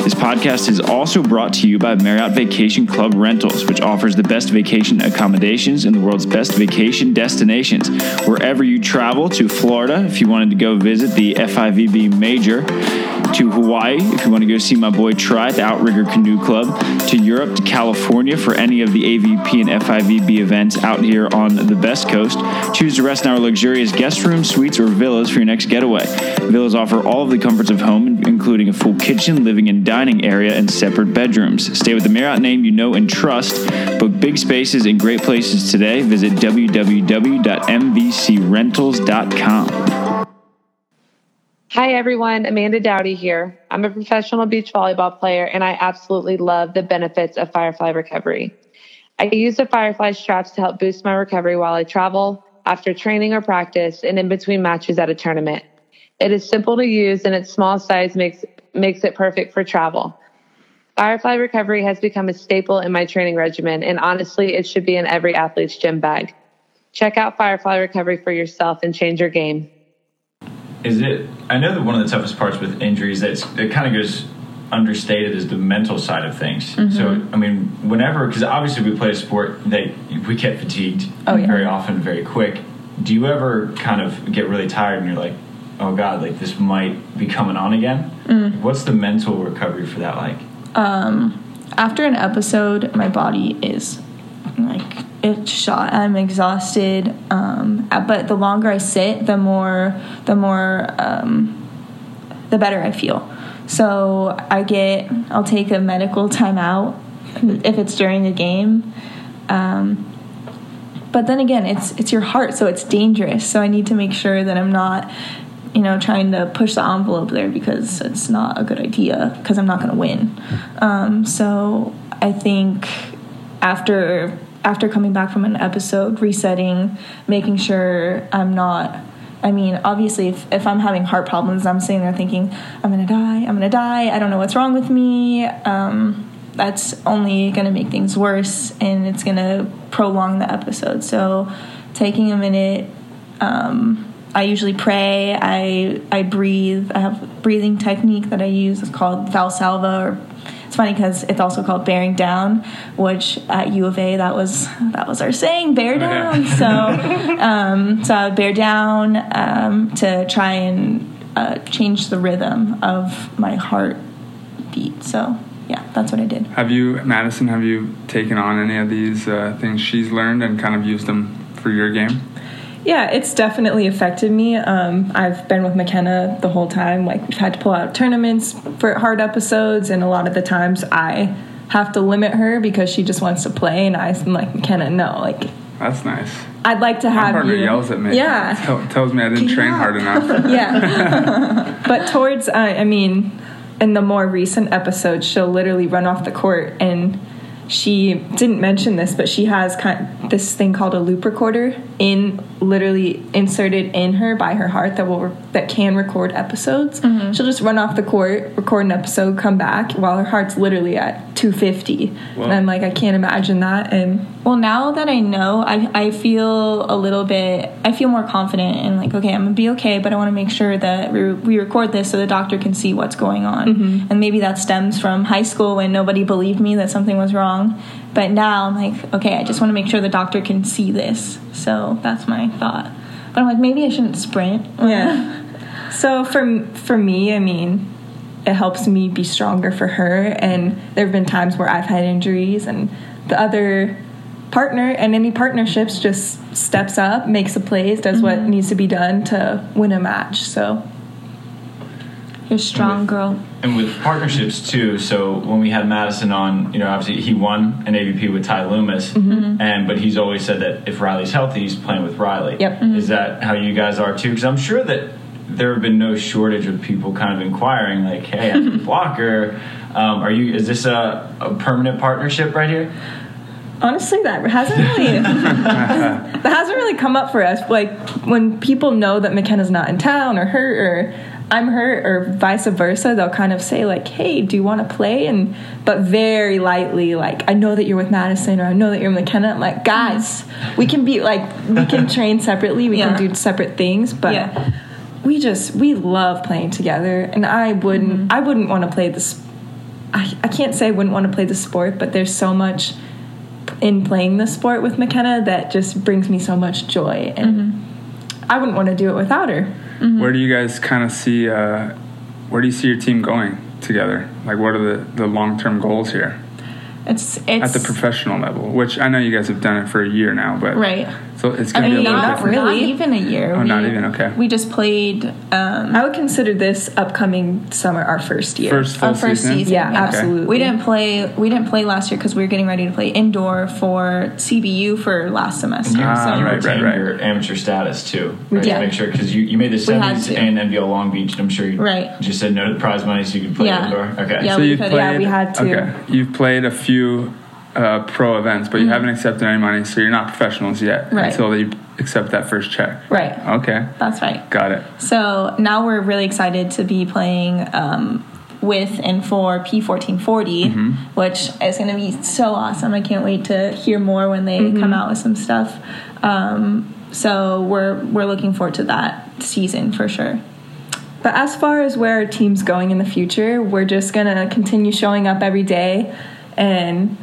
This podcast is also brought to you by Marriott Vacation Club Rentals, which offers the best vacation accommodations in the world's best vacation destinations. Wherever you travel to Florida, if you wanted to go visit the FIVB Major, to Hawaii, if you want to go see my boy Tri at the Outrigger Canoe Club, to Europe, to California for any of the AVP and FIVB events out here on the Best Coast. Choose to rest in our luxurious guest rooms, suites, or villas for your next getaway. Villas offer all of the comforts of home, including a full kitchen, living and dining area, and separate bedrooms. Stay with the Marriott name you know and trust. Book big spaces and great places today. Visit www.mvcrentals.com. Hi everyone, Amanda Dowdy here. I'm a professional beach volleyball player and I absolutely love the benefits of Firefly Recovery. I use the Firefly straps to help boost my recovery while I travel, after training or practice, and in between matches at a tournament. It is simple to use and its small size makes, makes it perfect for travel. Firefly Recovery has become a staple in my training regimen and honestly, it should be in every athlete's gym bag. Check out Firefly Recovery for yourself and change your game. Is it? I know that one of the toughest parts with injuries that's it kind of goes understated is the mental side of things. Mm-hmm. So I mean, whenever because obviously we play a sport that we get fatigued Oh, yeah. very often, very quick. Do you ever kind of get really tired and you're like, oh god, like this might be coming on again? Mm. What's the mental recovery for that like? Um, after an episode, my body is like it's shot. I'm exhausted. Um, uh, but the longer I sit, the more the more um, the better I feel. So I get I'll take a medical timeout if it's during a game. Um, but then again, it's it's your heart, so it's dangerous. So I need to make sure that I'm not, you know, trying to push the envelope there because it's not a good idea because I'm not going to win. Um, so I think after after coming back from an episode, resetting, making sure I'm not. I mean, obviously, if, if I'm having heart problems, and I'm sitting there thinking, I'm gonna die, I'm gonna die, I don't know what's wrong with me. Um, that's only gonna make things worse and it's gonna prolong the episode. So, taking a minute, um, I usually pray, I, I breathe, I have a breathing technique that I use, it's called Valsalva or it's funny because it's also called bearing down, which at U of A that was that was our saying, bear down. So, um, so I would bear down um, to try and uh, change the rhythm of my heart beat. So, yeah, that's what I did. Have you, Madison? Have you taken on any of these uh, things she's learned and kind of used them for your game? Yeah, it's definitely affected me. Um, I've been with McKenna the whole time. Like we've had to pull out tournaments for hard episodes, and a lot of the times I have to limit her because she just wants to play, and I'm like McKenna, no, like That's nice. I'd like to have My partner you. yells at me. Yeah, Tell, tells me I didn't train hard enough. yeah. but towards, uh, I mean, in the more recent episodes, she'll literally run off the court and she didn't mention this, but she has kind this thing called a loop recorder in literally inserted in her by her heart that will that can record episodes. Mm-hmm. She'll just run off the court, record an episode, come back while her heart's literally at 250. Wow. And I'm like, I can't imagine that. And Well, now that I know, I, I feel a little bit, I feel more confident and like, okay, I'm gonna be okay, but I wanna make sure that we, we record this so the doctor can see what's going on. Mm-hmm. And maybe that stems from high school when nobody believed me that something was wrong. But now I'm like, okay, I just wanna make sure the doctor can see this. So that's my thought. But I'm like, maybe I shouldn't sprint. Yeah. so for for me, I mean, it helps me be stronger for her. And there have been times where I've had injuries, and the other partner and any partnerships just steps up, makes the plays, does what mm-hmm. needs to be done to win a match. So You're strong, girl. And with partnerships too, so when we had Madison on, you know, obviously he won an AVP with Ty Loomis, mm-hmm. Mm-hmm. and but he's always said that if Riley's healthy, he's playing with Riley. Yep. Is that how you guys are too? Because I'm sure that there have been no shortage of people kind of inquiring, like, "Hey, I'm a blocker. Um, are you? Is this a, a permanent partnership right here?" Honestly, that hasn't really that hasn't really come up for us. Like when people know that McKenna's not in town or hurt or I'm hurt or vice versa, they'll kind of say like, "Hey, do you want to play?" And but very lightly, like, "I know that you're with Madison or I know that you're with McKenna." I'm like, guys, we can be like, we can train separately, we Yeah. can do separate things, but. Yeah. We just we love playing together, and I wouldn't mm-hmm. I wouldn't want to play this. I, I can't say I wouldn't want to play the sport, but there's so much in playing the sport with McKenna that just brings me so much joy, and I wouldn't want to do it without her. Where do you guys kind of see? Uh, where do you see your team going together? Like, what are the, the long term goals here It's, it's at the professional level? Which I know you guys have done it for a year now, but right. So it's I going to mean, be a little not, different. really. not even a year. Oh, we, not even? Okay. We just played um, I would consider this upcoming summer our first year. First full our first season. season. yeah, absolutely. We didn't play. We didn't play last year because we were getting ready to play indoor for CBU for last semester. Ah, you right, right, right. your amateur status too, right? did. To make sure because you, you made the We had semis to. and NVL Long Beach, and I'm sure you Right. just said no to the prize money so you could play Yeah. indoor. Okay. Yeah. So you've played. yeah, we had to. Okay, you've played a few uh, pro events, but you haven't accepted any money, so you're not professionals yet Mm-hmm. Right. until you accept that first check. Right. Okay, That's right. got it. So now we're really excited to be playing um, with and for P1440, Mm-hmm. which is going to be so awesome. I can't wait to hear more when they come out with some stuff. Um, so we're we're looking forward to that season for sure. But as far as where our team's going in the future, we're just gonna continue showing up every day and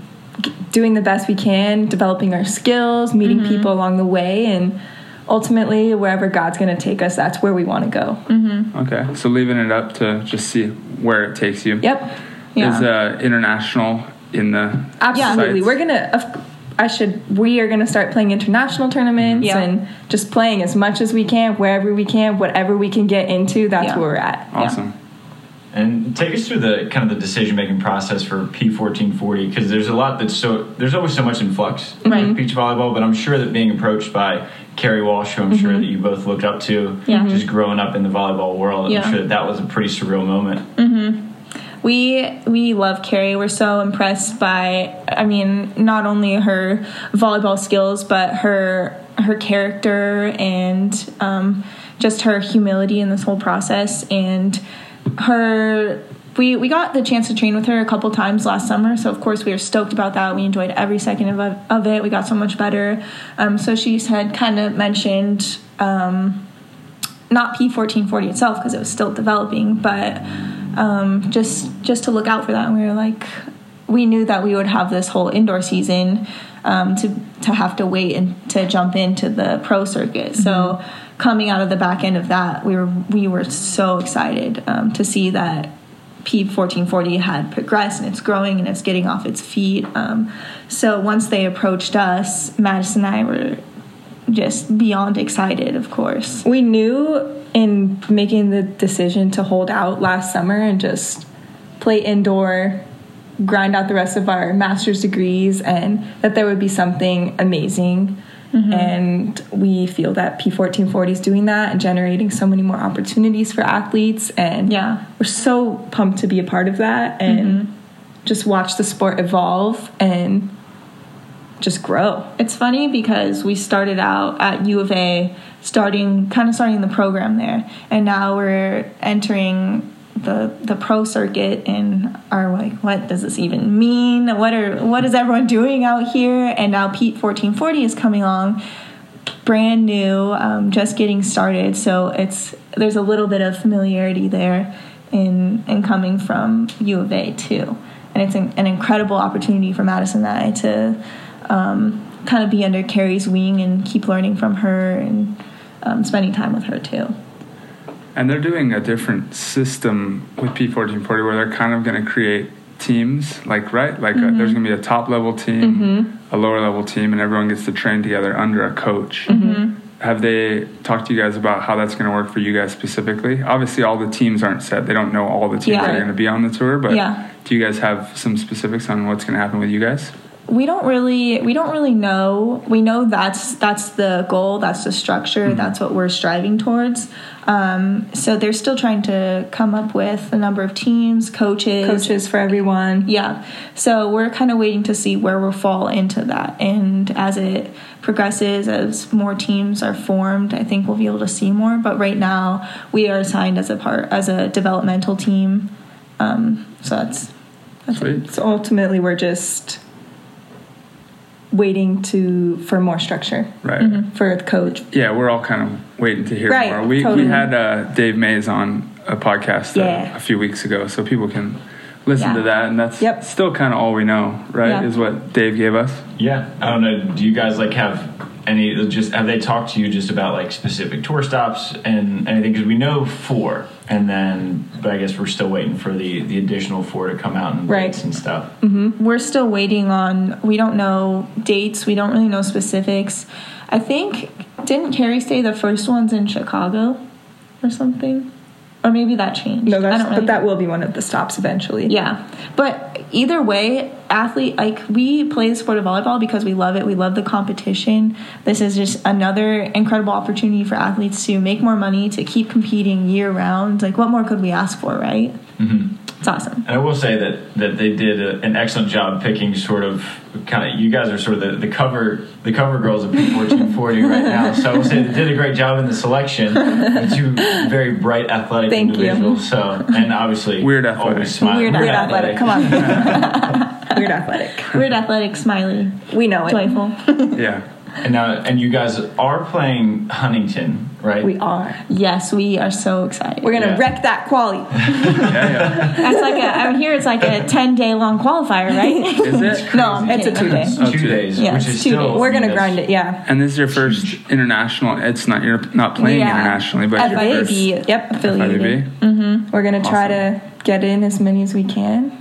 doing the best we can, developing our skills, meeting Mm-hmm. people along the way, and ultimately wherever God's gonna take us, that's where we want to go. Mm-hmm. Okay, so leaving it up to just see where it takes you. Yep, Yeah. Is uh, international in the absolutely. sites? We're gonna. of- I should. We are gonna start playing international tournaments Yeah. and just playing as much as we can, wherever we can, whatever we can get into. That's Yeah. where we're at. awesome. And take us through the kind of the decision making process for P1440 because there's a lot that's so there's always so much in flux Right. with beach volleyball. But I'm sure that being approached by Kerri Walsh, who I'm sure that you both looked up to, Mm-hmm. Yeah. just growing up in the volleyball world, Yeah. I'm sure that, that was a pretty surreal moment. We we love Kerri. We're so impressed by I mean, not only her volleyball skills, but her her character and um, just her humility in this whole process and her we, we got the chance to train with her a couple times last summer, so of course we were stoked about that. We enjoyed every second of, of it. We got so much better. Um, so she had kind of mentioned um, not P1440 itself because it was still developing, but um, just just to look out for that. And we were like, we knew that we would have this whole indoor season um, to to have to wait and to jump into the pro circuit. So coming out of the back end of that, we were we were so excited um, to see that P1440 had progressed and it's growing and it's getting off its feet. Um, so once they approached us, Madison and I were just beyond excited, of course. We knew in making the decision to hold out last summer and just play indoor, grind out the rest of our master's degrees, and that there would be something amazing Mm-hmm. And we feel that P1440 is doing that and generating so many more opportunities for athletes. And Yeah. we're so pumped to be a part of that and mm-hmm. just watch the sport evolve and just grow. It's funny because we started out at U of A, starting kind of starting the program there, and now we're entering the the pro circuit and are like, what does this even mean? What are what is everyone doing out here? And now P fourteen forty is coming along, brand new, um, just getting started. So it's there's a little bit of familiarity there in in coming from U of A too, and it's an, an incredible opportunity for Madison and I to um, kind of be under Kerri's wing and keep learning from her and um, spending time with her too. And they're doing a different system with P1440 where they're kind of going to create teams, like, right? Like, uh mm-hmm. there's going to be a top level team, mm-hmm. a lower level team, and everyone gets to train together under a coach. Mm-hmm. Have they talked to you guys about how that's going to work for you guys specifically? Obviously, all the teams aren't set. They don't know all the teams Yeah. that are going to be on the tour, but Yeah. do you guys have some specifics on what's going to happen with you guys? We don't really we don't really know. We know that's that's the goal that's the structure that's what we're striving towards. Um, so they're still trying to come up with a number of teams coaches. Coaches for everyone. yeah. So we're kind of waiting to see where we'll fall into that. And as it progresses as more teams are formed i think we'll be able to see more. But right now we are assigned as a part as a developmental team. Um, so that's that's Sweet. So ultimately, we're just waiting to for more structure Right. for the coach. Yeah, we're all kind of waiting to hear Right, more. We, totally. we had uh, Dave Mays on a podcast uh, Yeah. a few weeks ago, so people can listen Yeah. to that, and that's Yep. still kind of all we know, right? Yeah. Is what Dave gave us. Yeah, I don't know. Do you guys like have any? Just have they talked to you just about like specific tour stops and anything? Because we know four, and then but I guess we're still waiting for the the additional four to come out and Right. dates and stuff. Mm-hmm. we're still waiting on we don't know dates we don't really know specifics i think didn't kerri say the first one's in chicago or something or maybe that changed. No, I that's, don't really but that will be one of the stops eventually. yeah. But either way athlete like we play the sport of volleyball because we love it. We love the competition. This is just another incredible opportunity for athletes to make more money to keep competing year round like what more could we ask for right? Mm-hmm. It's awesome And I will say that that they did a, an excellent job picking sort of kind of you guys are sort of the, the cover the cover girls of P1440 right now. So I will say they did a great job in the selection. with two very bright athletic Thank you. individuals. So and obviously Weird athletic. always smiling. Weird athletic. Come on. Weird athletic. weird athletic smiley We know it. joyful Yeah. And now and you guys are playing Huntington, right? We are. Yes, we are so excited. We're gonna Yeah. wreck that quality. Yeah, yeah. That's like a. I hear it's like a ten day long qualifier, right? Is it? no, It's a two day. It's Oh, two two days, Yeah, which it's is two still days. We're gonna that's- grind it. Yeah. And this is your first international. It's not you're not playing Yeah. internationally, but your first FIVB Yep. affiliated. FIVB. We're gonna try to get in as many as we can.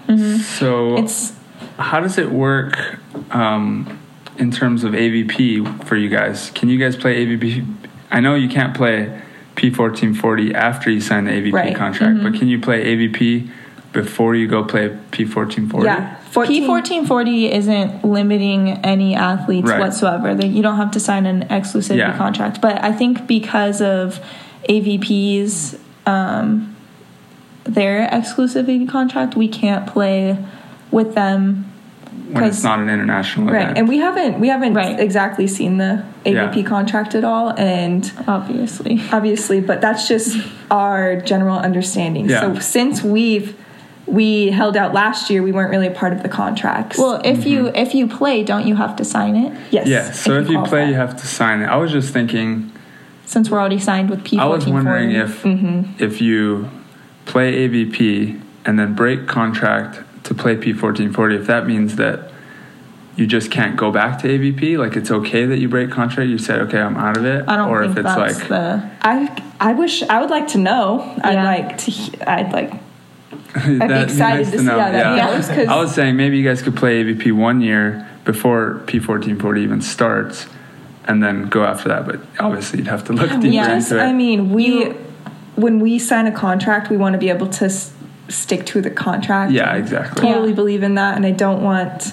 So It's how does it work um, in terms of AVP for you guys? Can you guys play AVP? I know you can't play P1440 after you sign the AVP Right. contract, but can you play AVP before you go play P1440? Yeah. P fourteen forty isn't limiting any athletes Right. whatsoever. You don't have to sign an exclusivity Yeah. contract. But I think because of AVP's um, their exclusivity contract, we can't play with them. When it's 'Cause- not an international Right, event. and we haven't we haven't Right. exactly seen the AVP Yeah. contract at all, and Obviously, obviously, but that's just our general understanding. Yeah. So since we've we held out last year, we weren't really a part of the contracts. well, if you mm-hmm. if you play, don't you have to sign it? yes, yeah, so if you, play, qualify. you have to sign it. I was just thinking, Since we're already signed with P I was fourteen wondering forty. if mm-hmm. if you play AVP and then break contract to play P1440, if that means that you just can't go back to AVP, like it's okay that you break contract. You said, okay, I'm out of it, I don't or think if it's that's like the. I I wish I would like to know. I'd like to. I'd like. That'd be excited to see how that goes, 'cause- I was saying maybe you guys could play AVP one year before P1440 even starts, and then go after that. But obviously, you'd have to look deeper Yeah. Just, into it. I mean, we when we sign a contract, we want to be able to s- stick to the contract. yeah, exactly. Totally Yeah. believe in that, and I don't want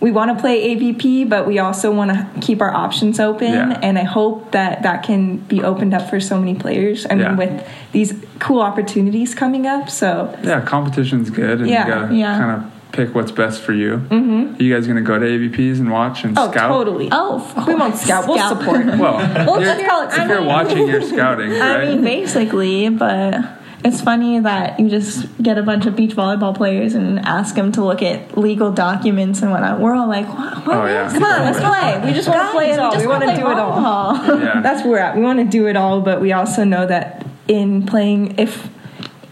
we want to play AVP, but we also want to keep our options open. Yeah. And I hope that that can be opened up for so many players. I Yeah. mean, with these cool opportunities coming up. So Yeah, competition's good, and Yeah, you gotta yeah. kind of pick what's best for you. Mm-hmm. Are you guys gonna go to AVPs and watch and oh, scout? totally. Oh, of we won't scout. We'll Scout. support. Well, We'll you're- just call it if you're watching, you're scouting, I mean, basically, but it's funny that you just get a bunch of beach volleyball players and ask them to look at legal documents and whatnot. We're all like, what? what Oh, yeah. Come on, let's play. We just want to play it all. just We want to do it all. yeah. That's where we're at. We want to do it all, but we also know that in playing, if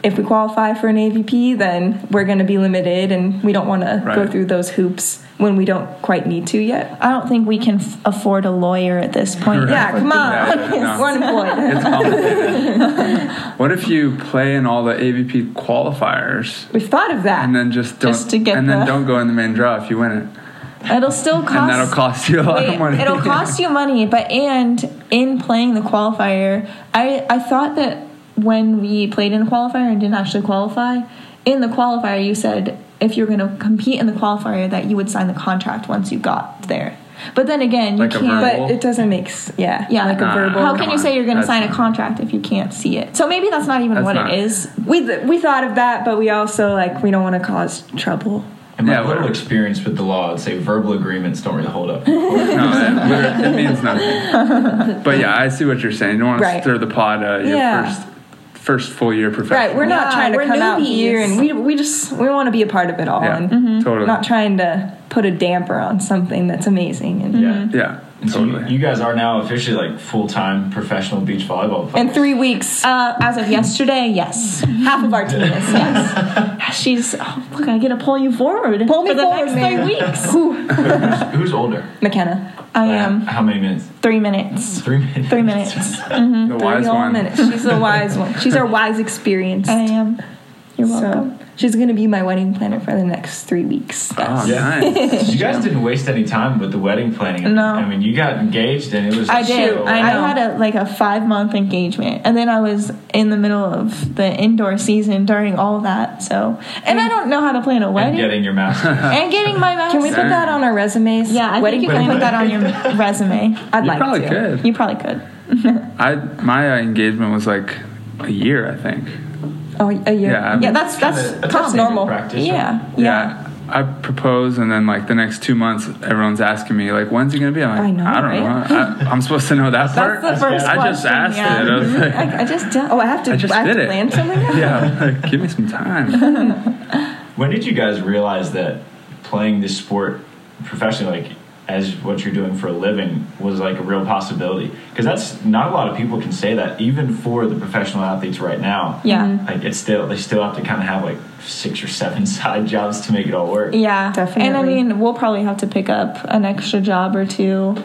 if we qualify for an AVP, then we're going to be limited, and we don't want to go through those hoops when we don't quite need to yet. I don't think we can f- afford a lawyer at this point. Right. Yeah, come on. Yeah, yeah, no. We're unemployed. It's complicated. what if you play in all the AVP qualifiers We've thought of that. and then just don't Just to get and then don't go in the main draw if you win it, It'll still cost. and that'll cost you a lot Wait, of money. It'll cost you money, but and in playing the qualifier, I I thought that when we played in the qualifier and didn't actually qualify, in the qualifier you said if you're going to compete in the qualifier that you would sign the contract once you got there. But then again, you Like a can't. but it doesn't make s- yeah Yeah. like a verbal. How Come can you say you're going to sign a contract if you can't see it? So maybe that's not even That's what not- it is. we th- we thought of that, but we also like we don't want to cause trouble. In my Yeah, little experience with the law, I'd say verbal agreements don't really hold up. no, it, it means nothing. But yeah, I see what you're saying. You don't want to Right. stir the pot. Uh, your Yeah. first first full year professional. Right, we're not Yeah, trying to we're come out here, and we we just we want to be a part of it all, Yeah, and totally. not trying to put a damper on something that's amazing. And Yeah. yeah, And so you, you guys are now officially like full time professional beach volleyball players. in three weeks, Uh, as of yesterday, yes. half of our team is Yes. She's, oh, look, I get to pull you forward Pull me for the forward, next man. three weeks. who's, who's older? McKenna. I Uh, am How many minutes? three minutes. Three minutes. Three minutes. the Three wise whole one. minutes. She's the wise one. She's our wise experience. I am. You're welcome. So she's gonna be my wedding planner for the next three weeks. Oh, Yeah. nice. You guys didn't waste any time with the wedding planning. No. I mean, you got engaged and it was. I did. so- I, I had a like a five month engagement, and then I was in the middle of the indoor season during all that. So, and I don't know how to plan a and wedding getting your master. and getting my master's. Can we put that on our resumes? Yeah, I wedding think you can planner? put that on your resume. I'd You like probably to. could. You probably could. I my uh, engagement was like a year, I think. Oh, a year. Yeah, I Yeah, that's that's Kinda- That's normal. Practice. yeah, yeah. Yeah. I propose, and then like the next two months, everyone's asking me like, "When's it gonna be?" I'm like, I know, don't right? know. I, I'm supposed to know that part. That's the first I just question, asked yeah. it. I was like, I, I just don't. Oh, I have to. I just have did to it. plan something. now? yeah, like, give me some time. When did you guys realize that playing this sport professionally, like as what you're doing for a living, was like a real possibility? Because that's not a lot of people can say that, even for the professional athletes right now. yeah. Mm-hmm. Like it's still they still have to kind of have like six or seven side jobs to make it all work. Yeah, Definitely. And I mean, we'll probably have to pick up an extra job or two.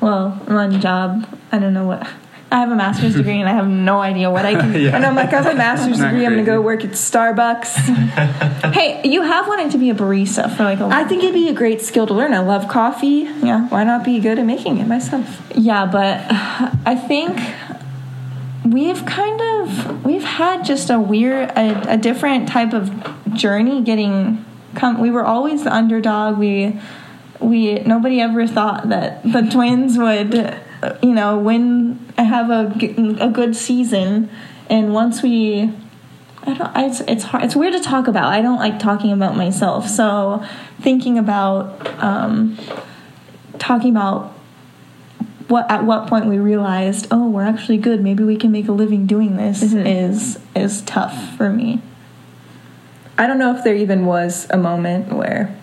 Well, one job. I don't know what. I have a master's degree and I have no idea what I can. Yeah. And I'm like, I have a master's Not degree. I'm gonna go work at Starbucks. Hey, you have wanted to be a barista for like a I think it'd be a great skill to learn. I love coffee. Yeah. Why not be good at making it myself? Yeah, but I think we've kind of we've had just a weird a, a different type of journey getting come we were always the underdog we we nobody ever thought that the twins would you know when I have a, a good season and once we I don't. It's it's hard. It's weird to talk about. I don't like talking about myself. So thinking about um, talking about what at what point we realized, oh, we're actually good. Maybe we can make a living doing this. Is is tough for me. I don't know if there even was a moment where,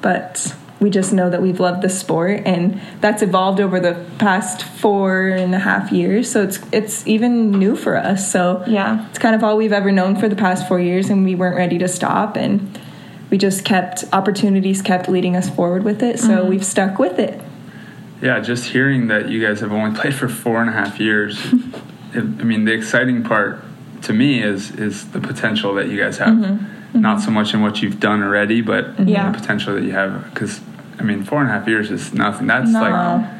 but we just know that we've loved the sport, and that's evolved over the past four and a half years. So it's it's even new for us. So Yeah. it's kind of all we've ever known for the past four years, and we weren't ready to stop, and we just kept opportunities kept leading us forward with it. So mm-hmm. we've stuck with it. Yeah, just hearing that you guys have only played for four and a half years. it, I mean, the exciting part to me is is the potential that you guys have. Mm-hmm. Not mm-hmm. so much in what you've done already, but Yeah. the potential that you have. Because I mean, four and a half years is nothing. That's No. like.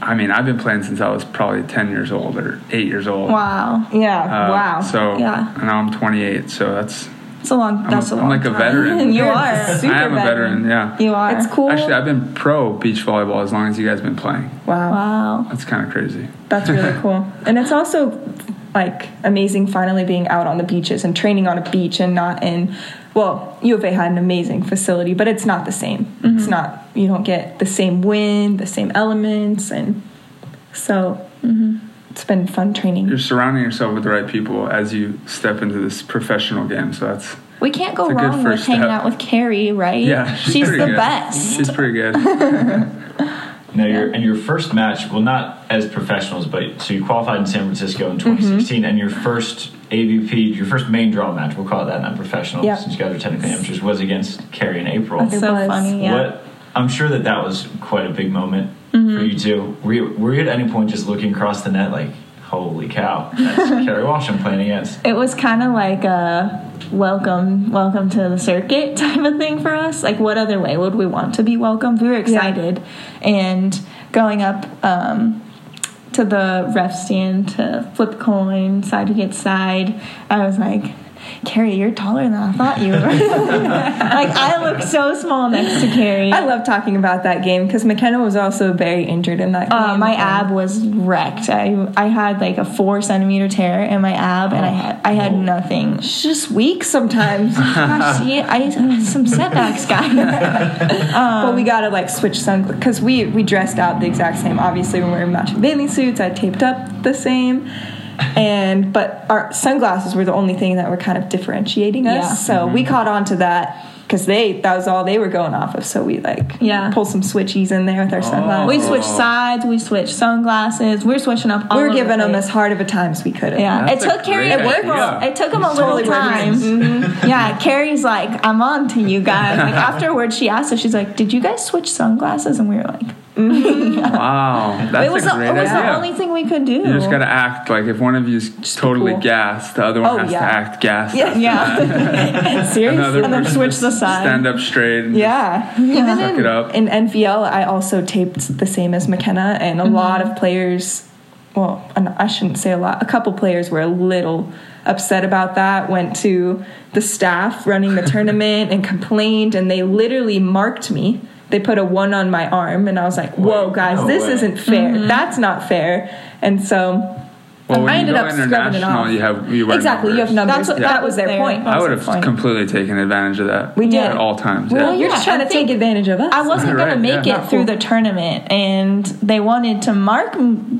I mean, I've been playing since I was probably ten years old or eight years old. Wow. Yeah. Uh, wow. So Yeah. and now I'm 28. So that's It's a long. That's a I'm long. like a time. veteran. you You're super I am a veteran. Yeah. You are. It's cool. Actually, I've been pro beach volleyball as long as you guys have been playing. wow. Wow. That's kind of crazy. That's really cool. And it's also like amazing finally being out on the beaches and training on a beach and not in well, U of A had an amazing facility, but it's not the same. It's mm-hmm. not you don't get the same wind, the same elements and so mm-hmm. it's been fun training. You're surrounding yourself with the right people as you step into this professional game. So that's We can't go It's a wrong with first hanging out with Kerri, right? yeah. She's, she's, the good. best. She's pretty good. Now, your and your first match, well, not as professionals, but so you qualified in San Francisco in mm-hmm. 2016, and your first AVP, your first main draw match, we'll call it that, not professional, Yep. since you guys are technically amateurs, was against Kerri in April. That's so was. funny. Yeah. What I'm sure that that was quite a big moment mm-hmm. for you too. Were you, were you at any point just looking across the net like, holy cow, that's Kerri Walsh I'm playing against? It was kind of like a welcome, welcome to the circuit type of thing for us. Like, what other way would we want to be welcomed? We were excited, and going up um, to the ref stand to flip coin, side against side, I was like. Kerri, you're taller than I thought you were. like I look so small next to Kerri. I love talking about that game because McKenna was also very injured in that game. Uh, my And- ab was wrecked. I I had like a four centimeter tear in my ab, and I had I had nothing. She's just weak sometimes. Gosh, see, I had some setbacks, guys. but we gotta like switch some because we we dressed out the exact same. Obviously, when we were matching bathing suits, I taped up the same. And but our sunglasses were the only thing that were kind of differentiating us. Yeah. So we caught on to that because they that was all they were going off of. So we like Yeah. pull some switchies in there with our sunglasses. We switched sides. We switched sunglasses. We are switching up. All we were over giving the them as hard of a time as we could. Yeah, That's it took Kerri. great It worked. idea. It took him a Totally little worked. time. Mm-hmm. Yeah, Kerri's like, I'm on to you guys. Like afterwards, she asked us, she's like, Did you guys switch sunglasses? And we were like, Mm-hmm. Wow, that's It was, a the, it was idea. the only thing we could do. you just gotta act like if one of you's totally cool. gassed, the other one Oh, has yeah. to act gassed. Yeah. yeah, Seriously. Another And then switch the side. Stand up straight. And Yeah. Even Suck in, it up. in NVL, I also taped the same as McKenna, and a mm-hmm. lot of players, well, I shouldn't say a lot, a couple players were a little upset about that, went to the staff running the tournament and complained, and they literally marked me. They put a one on my arm, and I was like, whoa, guys, no this way. isn't fair. Mm-hmm. That's not fair. And so. Well, when I you ended go up scrubbing it international, off. you have you wear Exactly, you have numbers. numbers. That's what- that that was was their their- point. I would have point. completely taken advantage of that. We did. at all times. Well, yeah. you're just trying I to take advantage of us. I wasn't Right, gonna make yeah. it through the tournament, and they wanted to mark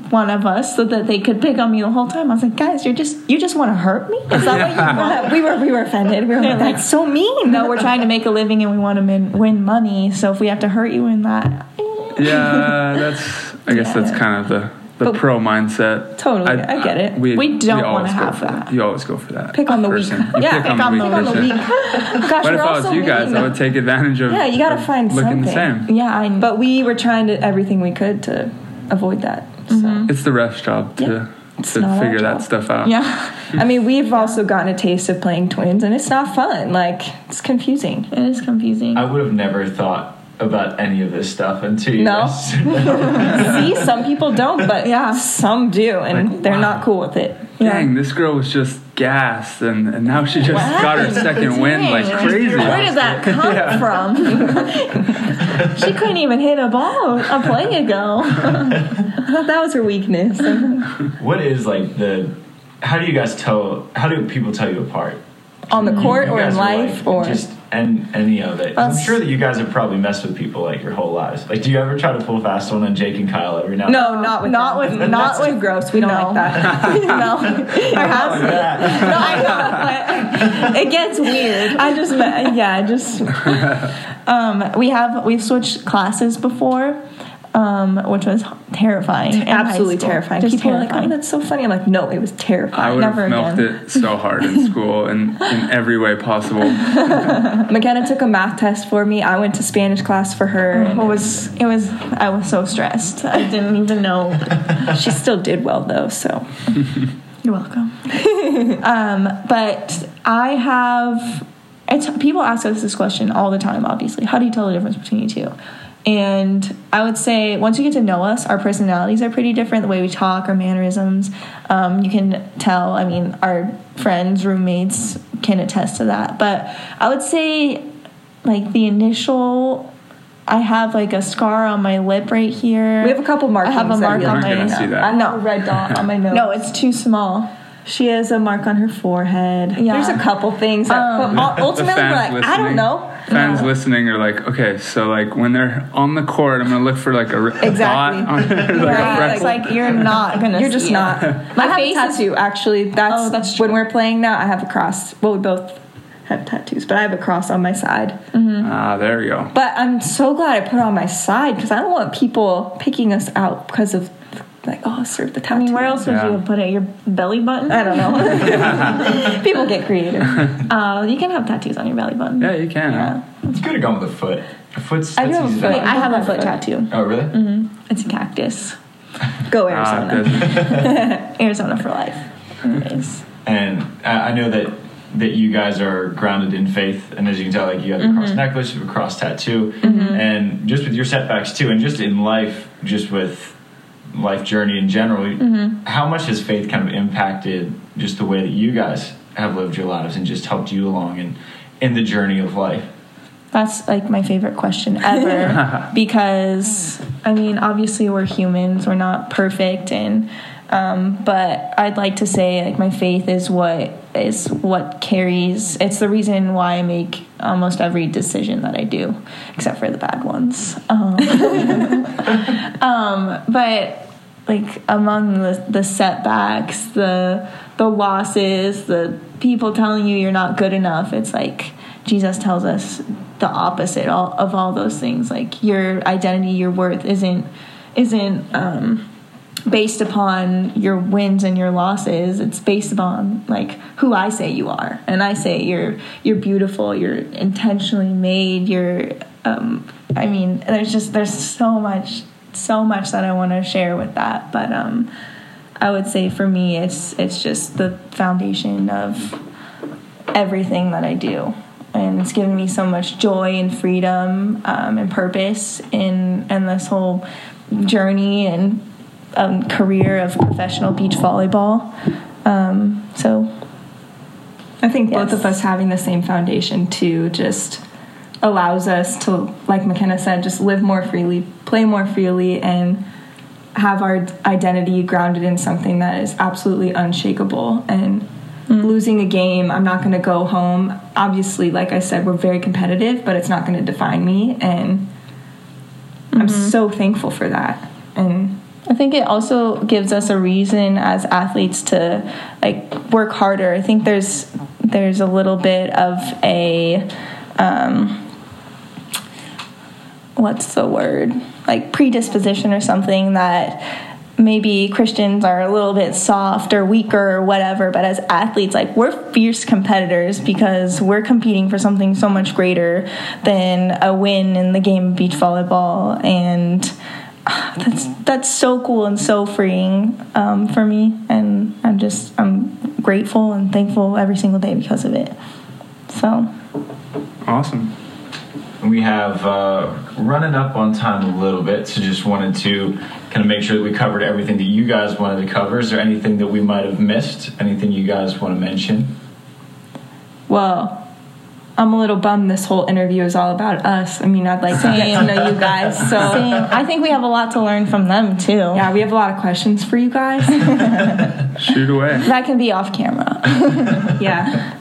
one of us so that they could pick on me the whole time. I was like, guys, you're just you just want to hurt me? Is that what you want? we were we were offended. We were like, that's so mean. No, we're trying to make a living and we want to min- win money. So if we have to hurt you in that, eh. yeah, that's. I guess that's kind of the the But- pro mindset. Totally, I get it. We, We don't wanna always have for that. You always go for that. Pick on the weak. person. You Yeah, pick, on, the weak. on the person. weak. Gosh, What we're if I was you guys? mean. I would take advantage of. Yeah, you gotta of find looking the same. yeah, I But we were trying to everything we could to avoid that. So mm-hmm. It's the ref's job to Yeah. It's to figure that stuff out. yeah, I mean, we've also gotten a taste of playing twins, and it's not fun. Like it's confusing. it is confusing. I would have never thought about any of this stuff until you No. guys- See, some people don't, but Yeah. some do, and Like, they're wow. not cool with it. Dang, this girl was just gassed, and, and now she just got her second win like crazy. Where did that come from? she couldn't even hit a ball a play ago. I thought that was her weakness. what is like the? How do you guys tell? How do people tell you apart? On the court You or in life, like, or just and any of it. I'm sure that you guys have probably messed with people like your whole lives. Like, do you ever try to pull fast one on Jake and Kyle every now? and then? no, not with Not them. with- not That's with- too gross. We don't no. like that. no, there has then? No, I know, but it gets weird. I just met, yeah, just Um, we have we've switched classes before, um, which was terrifying. absolutely terrifying. Just People are like, "Oh, that's so funny." I'm like, "No, it was I terrifying." would have Never milked again. it so hard in school and in every way possible. McKenna took a math test for me. I went to Spanish class for her. it was it was I was so stressed. I didn't even know. She still did well though, so You're welcome. um, but I have. It's, people ask us this question all the time. Obviously, how do you tell the difference between you two? And I would say once you get to know us, our personalities are pretty different. The way we talk, our mannerisms, um, you can tell. I mean, our friends, roommates can attest to that. But I would say, like the initial. I have like a scar on my lip right here. We have a couple marks. I have a mark on my. not gonna see that. I have a red dot on my nose. No, it's too small. She has a mark on her forehead. Yeah. There's a couple things that Um, but ultimately we're fans like, I don't know. Fans listening are like, okay, so like when they're on the court, I'm gonna look for like a, r- a Exactly. dot on like a Right, freckle. it's like you're not gonna. You're just see not. My I have face a is- Actually, that's, Oh, that's when we're playing now. I have a cross. Well, we both have tattoos, but I have a cross on my side. ah, there you go. But I'm so glad I put it on my side because I don't want people picking us out because of like, oh, serve the tattoo. I mean, where else would Yeah. you put it? Your belly button? I don't know. people get creative. Uh, you can have tattoos on your belly button. Yeah, you can. Yeah. It's good to go with a foot. A foot's I do have a foot. to- Wait, I have a foot tattoo. Oh, really? It's a cactus. Go Ah, Arizona. good. Arizona for life. Anyways. And I I know that that you guys are grounded in faith, and as you can tell, like you have a Mm-hmm. cross necklace, you have a cross tattoo, and just with your setbacks too, and just in life, just with life journey in general, Mm-hmm. how much has faith kind of impacted just the way that you guys have lived your lives and just helped you along in in the journey of life? That's like my favorite question ever because I mean, obviously we're humans, we're not perfect, and um, but I'd like to say like my faith is what is what carries. It's the reason why I make almost every decision that I do, except for the bad ones. Um, um, but like among the, the setbacks, the the losses, the people telling you you're not good enough, it's like Jesus tells us the opposite all, of all those things. Like your identity, your worth isn't isn't um, based upon your wins and your losses. It's based upon like who I say you are, and I say you're you're beautiful. You're intentionally made. You're um, I mean, there's just there's so much so much that I want to share with that, but um, I would say for me, it's it's just the foundation of everything that I do, and it's given me so much joy and freedom um, and purpose in and this whole journey and um, career of professional beach volleyball. Um, so I think both of us having the same foundation too just allows us to, like McKenna said, just live more freely, play more freely, and have our identity grounded in something that is absolutely unshakable. And losing a game, I'm not going to go home. Obviously, like I said, we're very competitive, but it's not going to define me. And I'm so thankful for that. And I think it also gives us a reason as athletes to like work harder. I think there's there's a little bit of a um, what's the word like predisposition or something that maybe Christians are a little bit soft or weaker or whatever, but as athletes, like we're fierce competitors because we're competing for something so much greater than a win in the game of beach volleyball, and that's that's so cool and so freeing um, for me, and I'm just I'm grateful and thankful every single day because of it. So Awesome. We have uh, running up on time a little bit, so just wanted to kind of make sure that we covered everything that you guys wanted to cover. Is there anything that we might have missed? Anything you guys want to mention? Well, I'm a little bummed this whole interview is all about us. I mean, I'd like to get to know you guys. So, Same. I think we have a lot to learn from them too. yeah, we have a lot of questions for you guys. Shoot away. That can be off camera. yeah.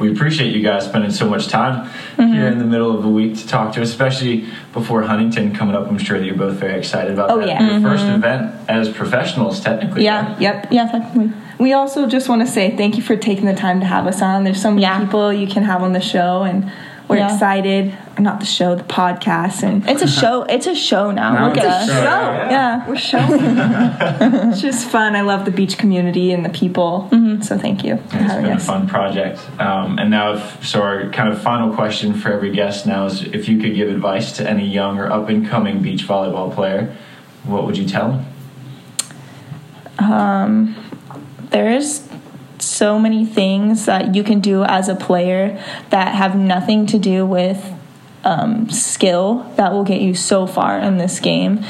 We appreciate you guys spending so much time Mm-hmm. here in the middle of the week to talk to us, especially before Huntington coming up. I'm sure that you're both very excited about Oh, that. yeah. Your first event as professionals, technically. Yeah. right? Yep. Yeah, technically. We also just want to say thank you for taking the time to have us on. There's so many Yeah. people you can have on the show, and we're Yeah. excited. Not the show, the podcast, and It's a show. It's a show now. Now Look it's at a us. show. Yeah. we're showing. it's just fun. I love the beach community and the people. So thank you for It's having been a fun project. Um, and now, if, so our kind of final question for every guest now is if you could give advice to any young or up and coming beach volleyball player, what would you tell them? There's so many things that you can do as a player that have nothing to do with um, skill that will get you so far in this game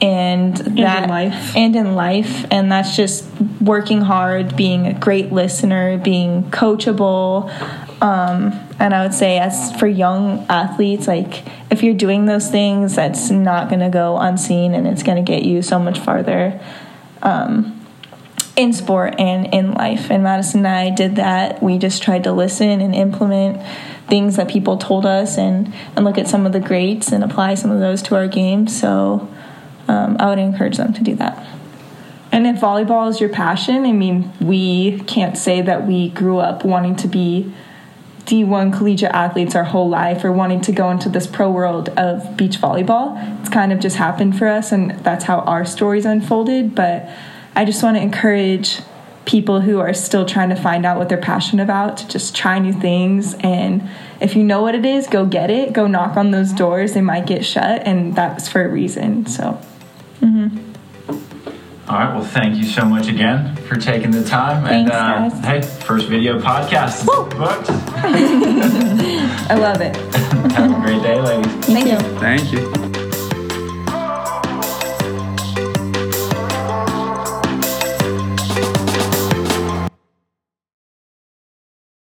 and that in life. and in life. And that's just working hard being a great listener being coachable. Um, and i would say as for young athletes like if you're doing those things that's not going to go unseen and it's going to get you so much farther. Um, in sport and in life and madison and i did that we just tried to listen and implement things that people told us and and look at some of the greats and apply some of those to our game so um, I would encourage them to do that. And if volleyball is your passion, I mean, we can't say that we grew up wanting to be D1 collegiate athletes our whole life or wanting to go into this pro world of beach volleyball. It's kind of just happened for us, and that's how our stories unfolded. But I just want to encourage people who are still trying to find out what they're passionate about to just try new things. And if you know what it is, go get it. Go knock on those doors. They might get shut, and that's for a reason. So. Mhm. All right. Well, thank you so much again for taking the time. Thanks, and uh, guys. hey, first video podcast is booked. I love it. Have a great day, ladies. Thank you. Thank you.